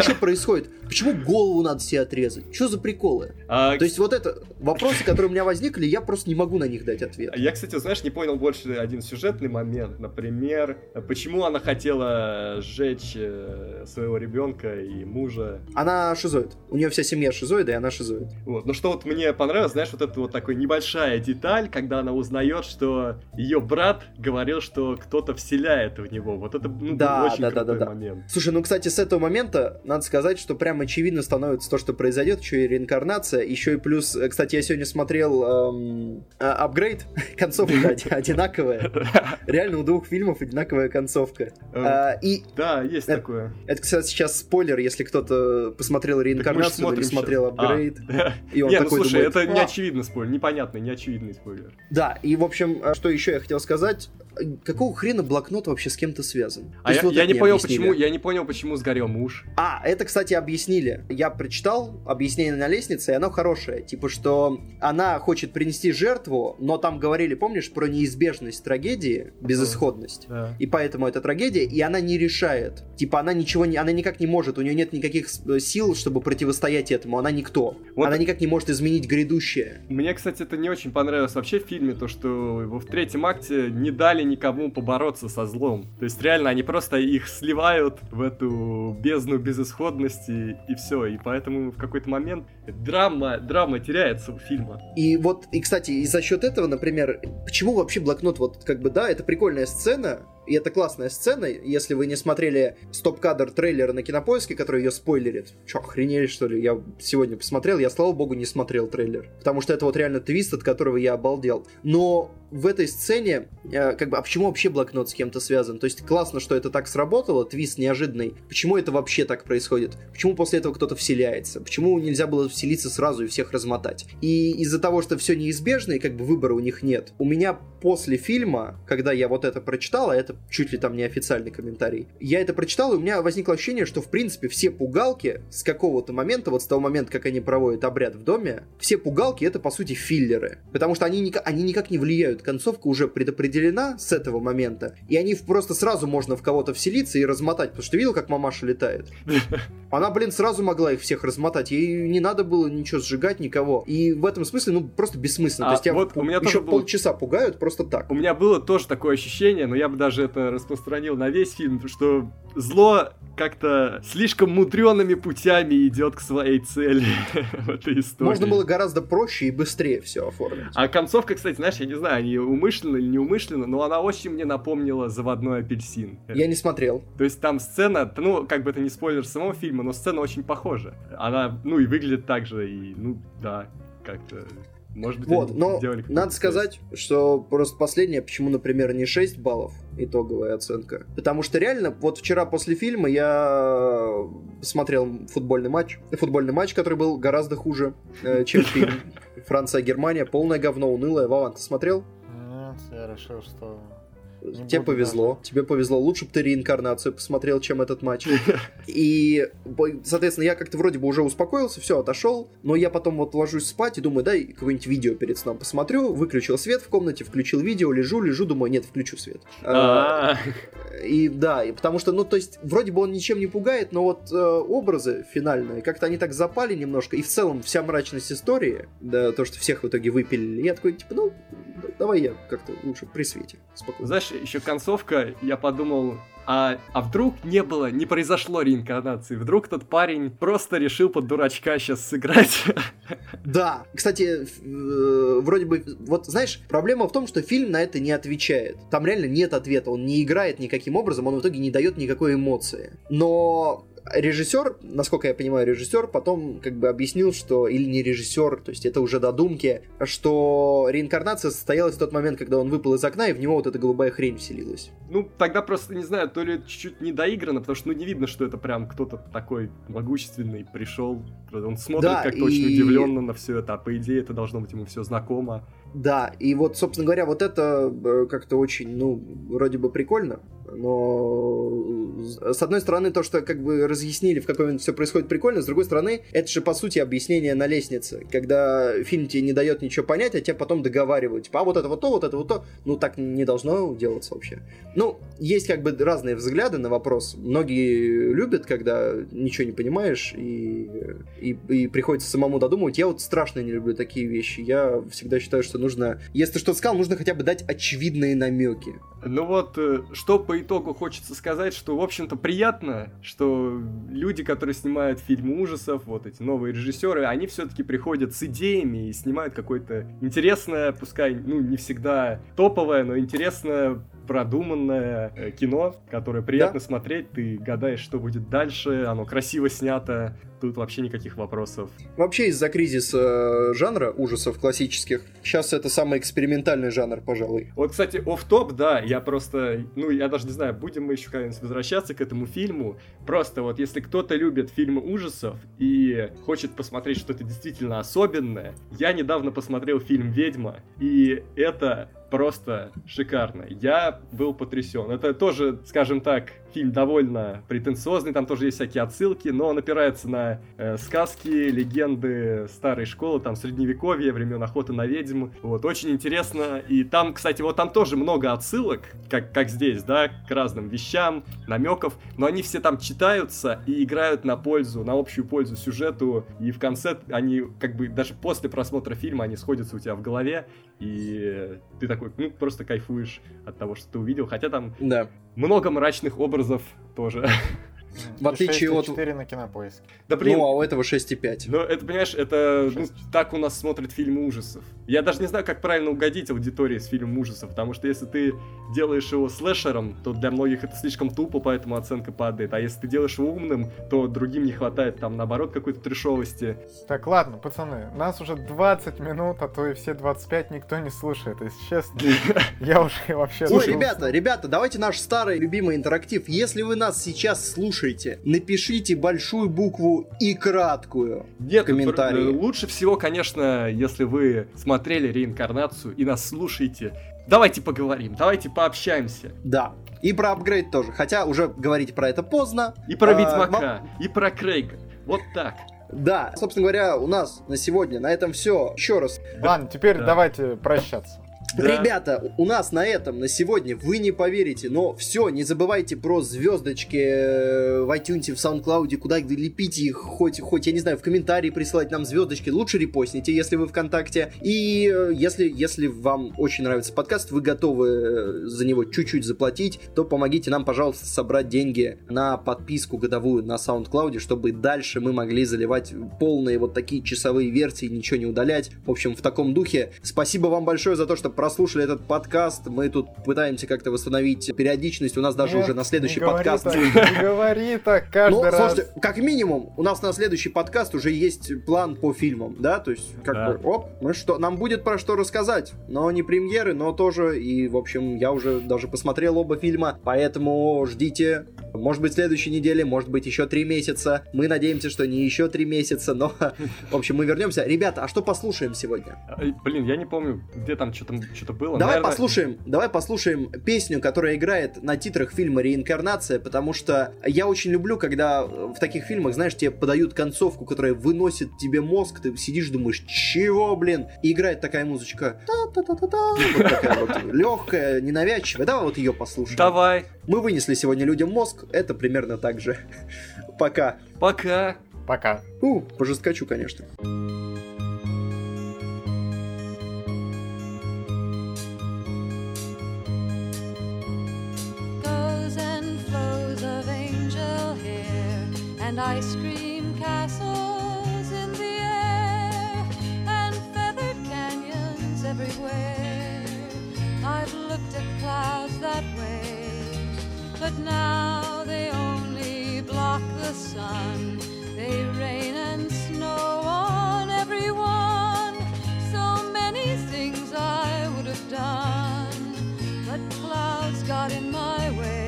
Что происходит? Почему голову надо себе отрезать? Что за приколы? а, То есть вот это вопросы, которые у меня возникли, я просто не могу на них дать ответ. Я, кстати, знаешь, не понял больше один сюжетный момент. Например, почему она хотела сжечь э, своего ребенка и мужа. Она шизоид. У нее вся семья шизоида, и она шизоид. Вот. Но что вот мне понравилось, знаешь, вот это вот такой небольшая деталь, когда она узнает, что ее брат говорил, что кто-то вселяет в него. Вот это ну, Да, очень да, да, крутой да, да. момент. Слушай, ну, кстати, с этого момента надо сказать, что прям очевидно становится то, что произойдет, еще и реинкарнация, еще и плюс, э, кстати, я сегодня смотрел эм, а, апгрейд, концовка оди- одинаковая. Реально у двух фильмов одинаковая концовка. Э, А, И Да, есть это- такое. это, кстати, сейчас спойлер, если кто-то посмотрел реинкарнацию, смотрим смотрел. А, апгрейд. И он ну такой слушай, это не «А, очевидный спойлер, непонятный, не очевидный спойлер. Да, и, в общем, что еще я хотел сказать, какого хрена блокнот вообще с кем-то связан? А я, вот я не понял, объяснили. почему, я не понял, почему сгорел муж. А, это, кстати, объяснили. Я прочитал объяснение на лестнице, и оно хорошее. Типа, что она хочет принести жертву, но там говорили, помнишь, про неизбежность трагедии, безысходность. Да. И поэтому это трагедия, и она не решает. Типа, она ничего не... Она никак не может, у нее нет никаких с- сил, чтобы противостоять этому. Она никто. Вот- Она никак не может изменить грядущее. Мне, кстати, это не очень понравилось вообще в фильме, то, что в третьем акте не дали никому побороться со злом. То есть, реально, они просто их сливают в эту бездну безысходности, и все. И поэтому в какой-то момент драма, драма теряется у фильма. И вот, и, кстати, и за счет этого, например, почему вообще блокнот, вот, как бы, да, это прикольная сцена, и это классная сцена, если вы не смотрели стоп-кадр трейлера на кинопоиске, который ее спойлерит. Че, охренели, что ли? Я сегодня посмотрел, я, слава богу, не смотрел трейлер. Потому что это вот реально твист, от которого я обалдел. Но в этой сцене, э, как бы, а почему вообще блокнот с кем-то связан? То есть классно, что это так сработало, твист неожиданный. Почему это вообще так происходит? Почему после этого кто-то вселяется? Почему нельзя было вселиться сразу и всех размотать? И из-за того, что все неизбежно, и как бы выбора у них нет, у меня после фильма, когда я вот это прочитал, а это чуть ли там не официальный комментарий, я это прочитал, и у меня возникло ощущение, что в принципе все пугалки с какого-то момента, вот с того момента, как они проводят обряд в доме, все пугалки это по сути филлеры. Потому что они, они никак не влияют. Концовка уже предопределена с этого момента, и они просто сразу можно в кого-то вселиться и размотать. Потому что ты видел, как мамаша летает? Она, блин, сразу могла их всех размотать. Ей не надо было ничего сжигать, никого. И в этом смысле, ну, просто бессмысленно. А, То есть тебя вот у меня еще было- полчаса пугают просто так. У меня было тоже такое ощущение, но я бы даже это распространил на весь фильм, что зло как-то слишком мудреными путями идет к своей цели в этой истории. Можно было гораздо проще и быстрее все оформить. А концовка, кстати, знаешь, я не знаю, они умышленно или неумышленно, но она очень мне напомнила «Заводной апельсин». Я не смотрел. То есть там сцена, ну, как бы это не спойлер самого фильма, но сцена очень похожа. Она, ну, и выглядит так же, и, ну, да, как-то... Может быть, Вот, но сделали надо сказать, что просто последнее, почему, например, не 6 баллов итоговая оценка. Потому что реально, вот вчера после фильма я смотрел футбольный матч, футбольный матч, который был гораздо хуже, э, чем фильм Франция-Германия, полное говно, унылое. Вован, ты смотрел? Нет, я решил, что... Не Тебе повезло. Тебе повезло. Лучше бы ты реинкарнацию посмотрел, чем этот матч. И, соответственно, я как-то вроде бы уже успокоился, все, отошел, но я потом вот ложусь спать и думаю, дай какое-нибудь видео перед сном посмотрю, выключил свет в комнате, включил видео, лежу, лежу, думаю, нет, включу свет. И да, и потому что, ну, то есть, вроде бы он ничем не пугает, но вот э, образы финальные, как-то они так запали немножко, и в целом вся мрачность истории, да, то, что всех в итоге выпилили, я такой, типа, ну, давай я как-то лучше при свете, спокойно. Знаешь, еще концовка, я подумал, а, а вдруг не было, не произошло реинкарнации? Вдруг тот парень просто решил под дурачка сейчас сыграть? Да, кстати, э, вроде бы, вот знаешь, проблема в том, что фильм на это не отвечает. Там реально нет ответа, он не играет никаким образом, он в итоге не дает никакой эмоции. Но режиссер, насколько я понимаю, режиссер потом как бы объяснил, что, или не режиссер, то есть это уже додумки, что реинкарнация состоялась в тот момент, когда он выпал из окна, и в него вот эта голубая хрень вселилась. Ну, тогда просто, не знаю, то ли чуть-чуть не доиграно, потому что, ну, не видно, что это прям кто-то такой могущественный пришел. Он смотрит Да, как-то очень и- удивленно на все это, а по идее это должно быть ему все знакомо. Да, и вот, собственно говоря, вот это э, как-то очень, ну, вроде бы прикольно, но с одной стороны то, что как бы разъяснили, в какой момент все происходит прикольно, с другой стороны, это же по сути объяснение на лестнице, когда фильм тебе не дает ничего понять, а тебе потом договаривают, типа, а вот это вот то, вот это вот то, ну так не должно делаться вообще. Ну, есть как бы разные взгляды на вопрос. Многие любят, когда ничего не понимаешь и, и, и приходится самому додумывать. Я вот страшно не люблю такие вещи. Я всегда считаю, что нужно, если ты что-то сказал, нужно хотя бы дать очевидные намеки. Ну вот, э, что по итогу хочется сказать, что, в общем-то, приятно, что люди, которые снимают фильмы ужасов, вот эти новые режиссеры, они все-таки приходят с идеями и снимают какое-то интересное, пускай, ну, не всегда топовое, но интересное продуманное э, кино, которое приятно смотреть, ты гадаешь, что будет дальше, оно красиво снято, тут вообще никаких вопросов. Вообще из-за кризиса э, жанра ужасов классических, сейчас это самый экспериментальный жанр, пожалуй. Вот, кстати, оф топ да, я просто, ну, я даже не знаю, будем мы еще когда-нибудь возвращаться к этому фильму. Просто вот, если кто-то любит фильмы ужасов и хочет посмотреть что-то действительно особенное, я недавно посмотрел фильм «Ведьма», и это просто шикарно. Я был потрясен. Это тоже, скажем так, фильм довольно претенциозный, там тоже есть всякие отсылки, но он опирается на э, сказки, легенды старой школы, там средневековья, времен охоты на ведьм. Вот, очень интересно. И там, кстати, вот там тоже много отсылок, как, как здесь, да, к разным вещам, намеков, но они все там читаются и играют на пользу, на общую пользу сюжету, и в конце они, как бы, даже после просмотра фильма, они сходятся у тебя в голове, и ты такой, ну, просто кайфуешь от того, что ты увидел, хотя там Да. Много мрачных образов тоже. В отличие от... 4 на кинопоиске. Да блин. Ну, а у этого 6,5. Ну, это, понимаешь, это ну, так у нас смотрят фильмы ужасов. Я даже не знаю, как правильно угодить аудитории с фильмом ужасов, потому что если ты делаешь его слэшером, то для многих это слишком тупо, поэтому оценка падает. А если ты делаешь его умным, то другим не хватает там, наоборот, какой-то трешовости. Так, ладно, пацаны, нас уже 20 минут, а то и все 25 никто не слушает, если честно. Я уже вообще... Ой, ребята, ребята, давайте наш старый любимый интерактив. Если вы нас сейчас слушаете, напишите большую букву и краткую Нет, в комментарии. Лучше всего, конечно, если вы смотрели реинкарнацию и нас слушаете, давайте поговорим, давайте пообщаемся. Да. И про апгрейд тоже. Хотя уже говорить про это поздно. И про а, Ведьмака, и про Крейга. Вот так. Да, собственно говоря, у нас на сегодня на этом все. Еще раз. Ладно, теперь да. давайте прощаться. Да. Ребята, у нас на этом, на сегодня, вы не поверите, но все, не забывайте про звездочки э, в iTunes, в SoundCloud, куда лепите их, хоть, хоть, я не знаю, в комментарии присылать нам звездочки, лучше репостните, если вы ВКонтакте. И э, если, если вам очень нравится подкаст, вы готовы э, за него чуть-чуть заплатить, то помогите нам, пожалуйста, собрать деньги на подписку годовую на SoundCloud, чтобы дальше мы могли заливать полные вот такие часовые версии, ничего не удалять. В общем, в таком духе. Спасибо вам большое за то, что прослушали этот подкаст. Мы тут пытаемся как-то восстановить периодичность. У нас даже Нет, уже на следующий не подкаст... Так, не говори так каждый ну, раз. Слушайте, как минимум, у нас на следующий подкаст уже есть план по фильмам, да? То есть, как да. бы, оп, мы что, нам будет про что рассказать. Но не премьеры, но тоже. И, в общем, я уже даже посмотрел оба фильма, поэтому ждите. Может быть, в следующей неделе, может быть, еще три месяца. Мы надеемся, что не еще три месяца, но, в общем, мы вернемся. Ребята, а что послушаем сегодня? Блин, я не помню, где там что-то что-то было. Давай Наверное... послушаем, давай послушаем песню, которая играет на титрах фильма «Реинкарнация», потому что я очень люблю, когда в таких фильмах, знаешь, тебе подают концовку, которая выносит тебе мозг, ты сидишь, думаешь, чего, блин? И играет такая музычка, та-та-та-та-та, вот такая вот легкая, ненавязчивая. Давай вот ее послушаем. Давай. Мы вынесли сегодня людям мозг, это примерно так же. Пока. Пока. Пока. У, пожесткачу, конечно. And ice cream castles in the air and feathered canyons everywhere. I've looked at clouds that way, but now they only block the sun. They rain and snow on everyone. So many things I would have done, but clouds got in my way.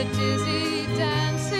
the dizzy dancing.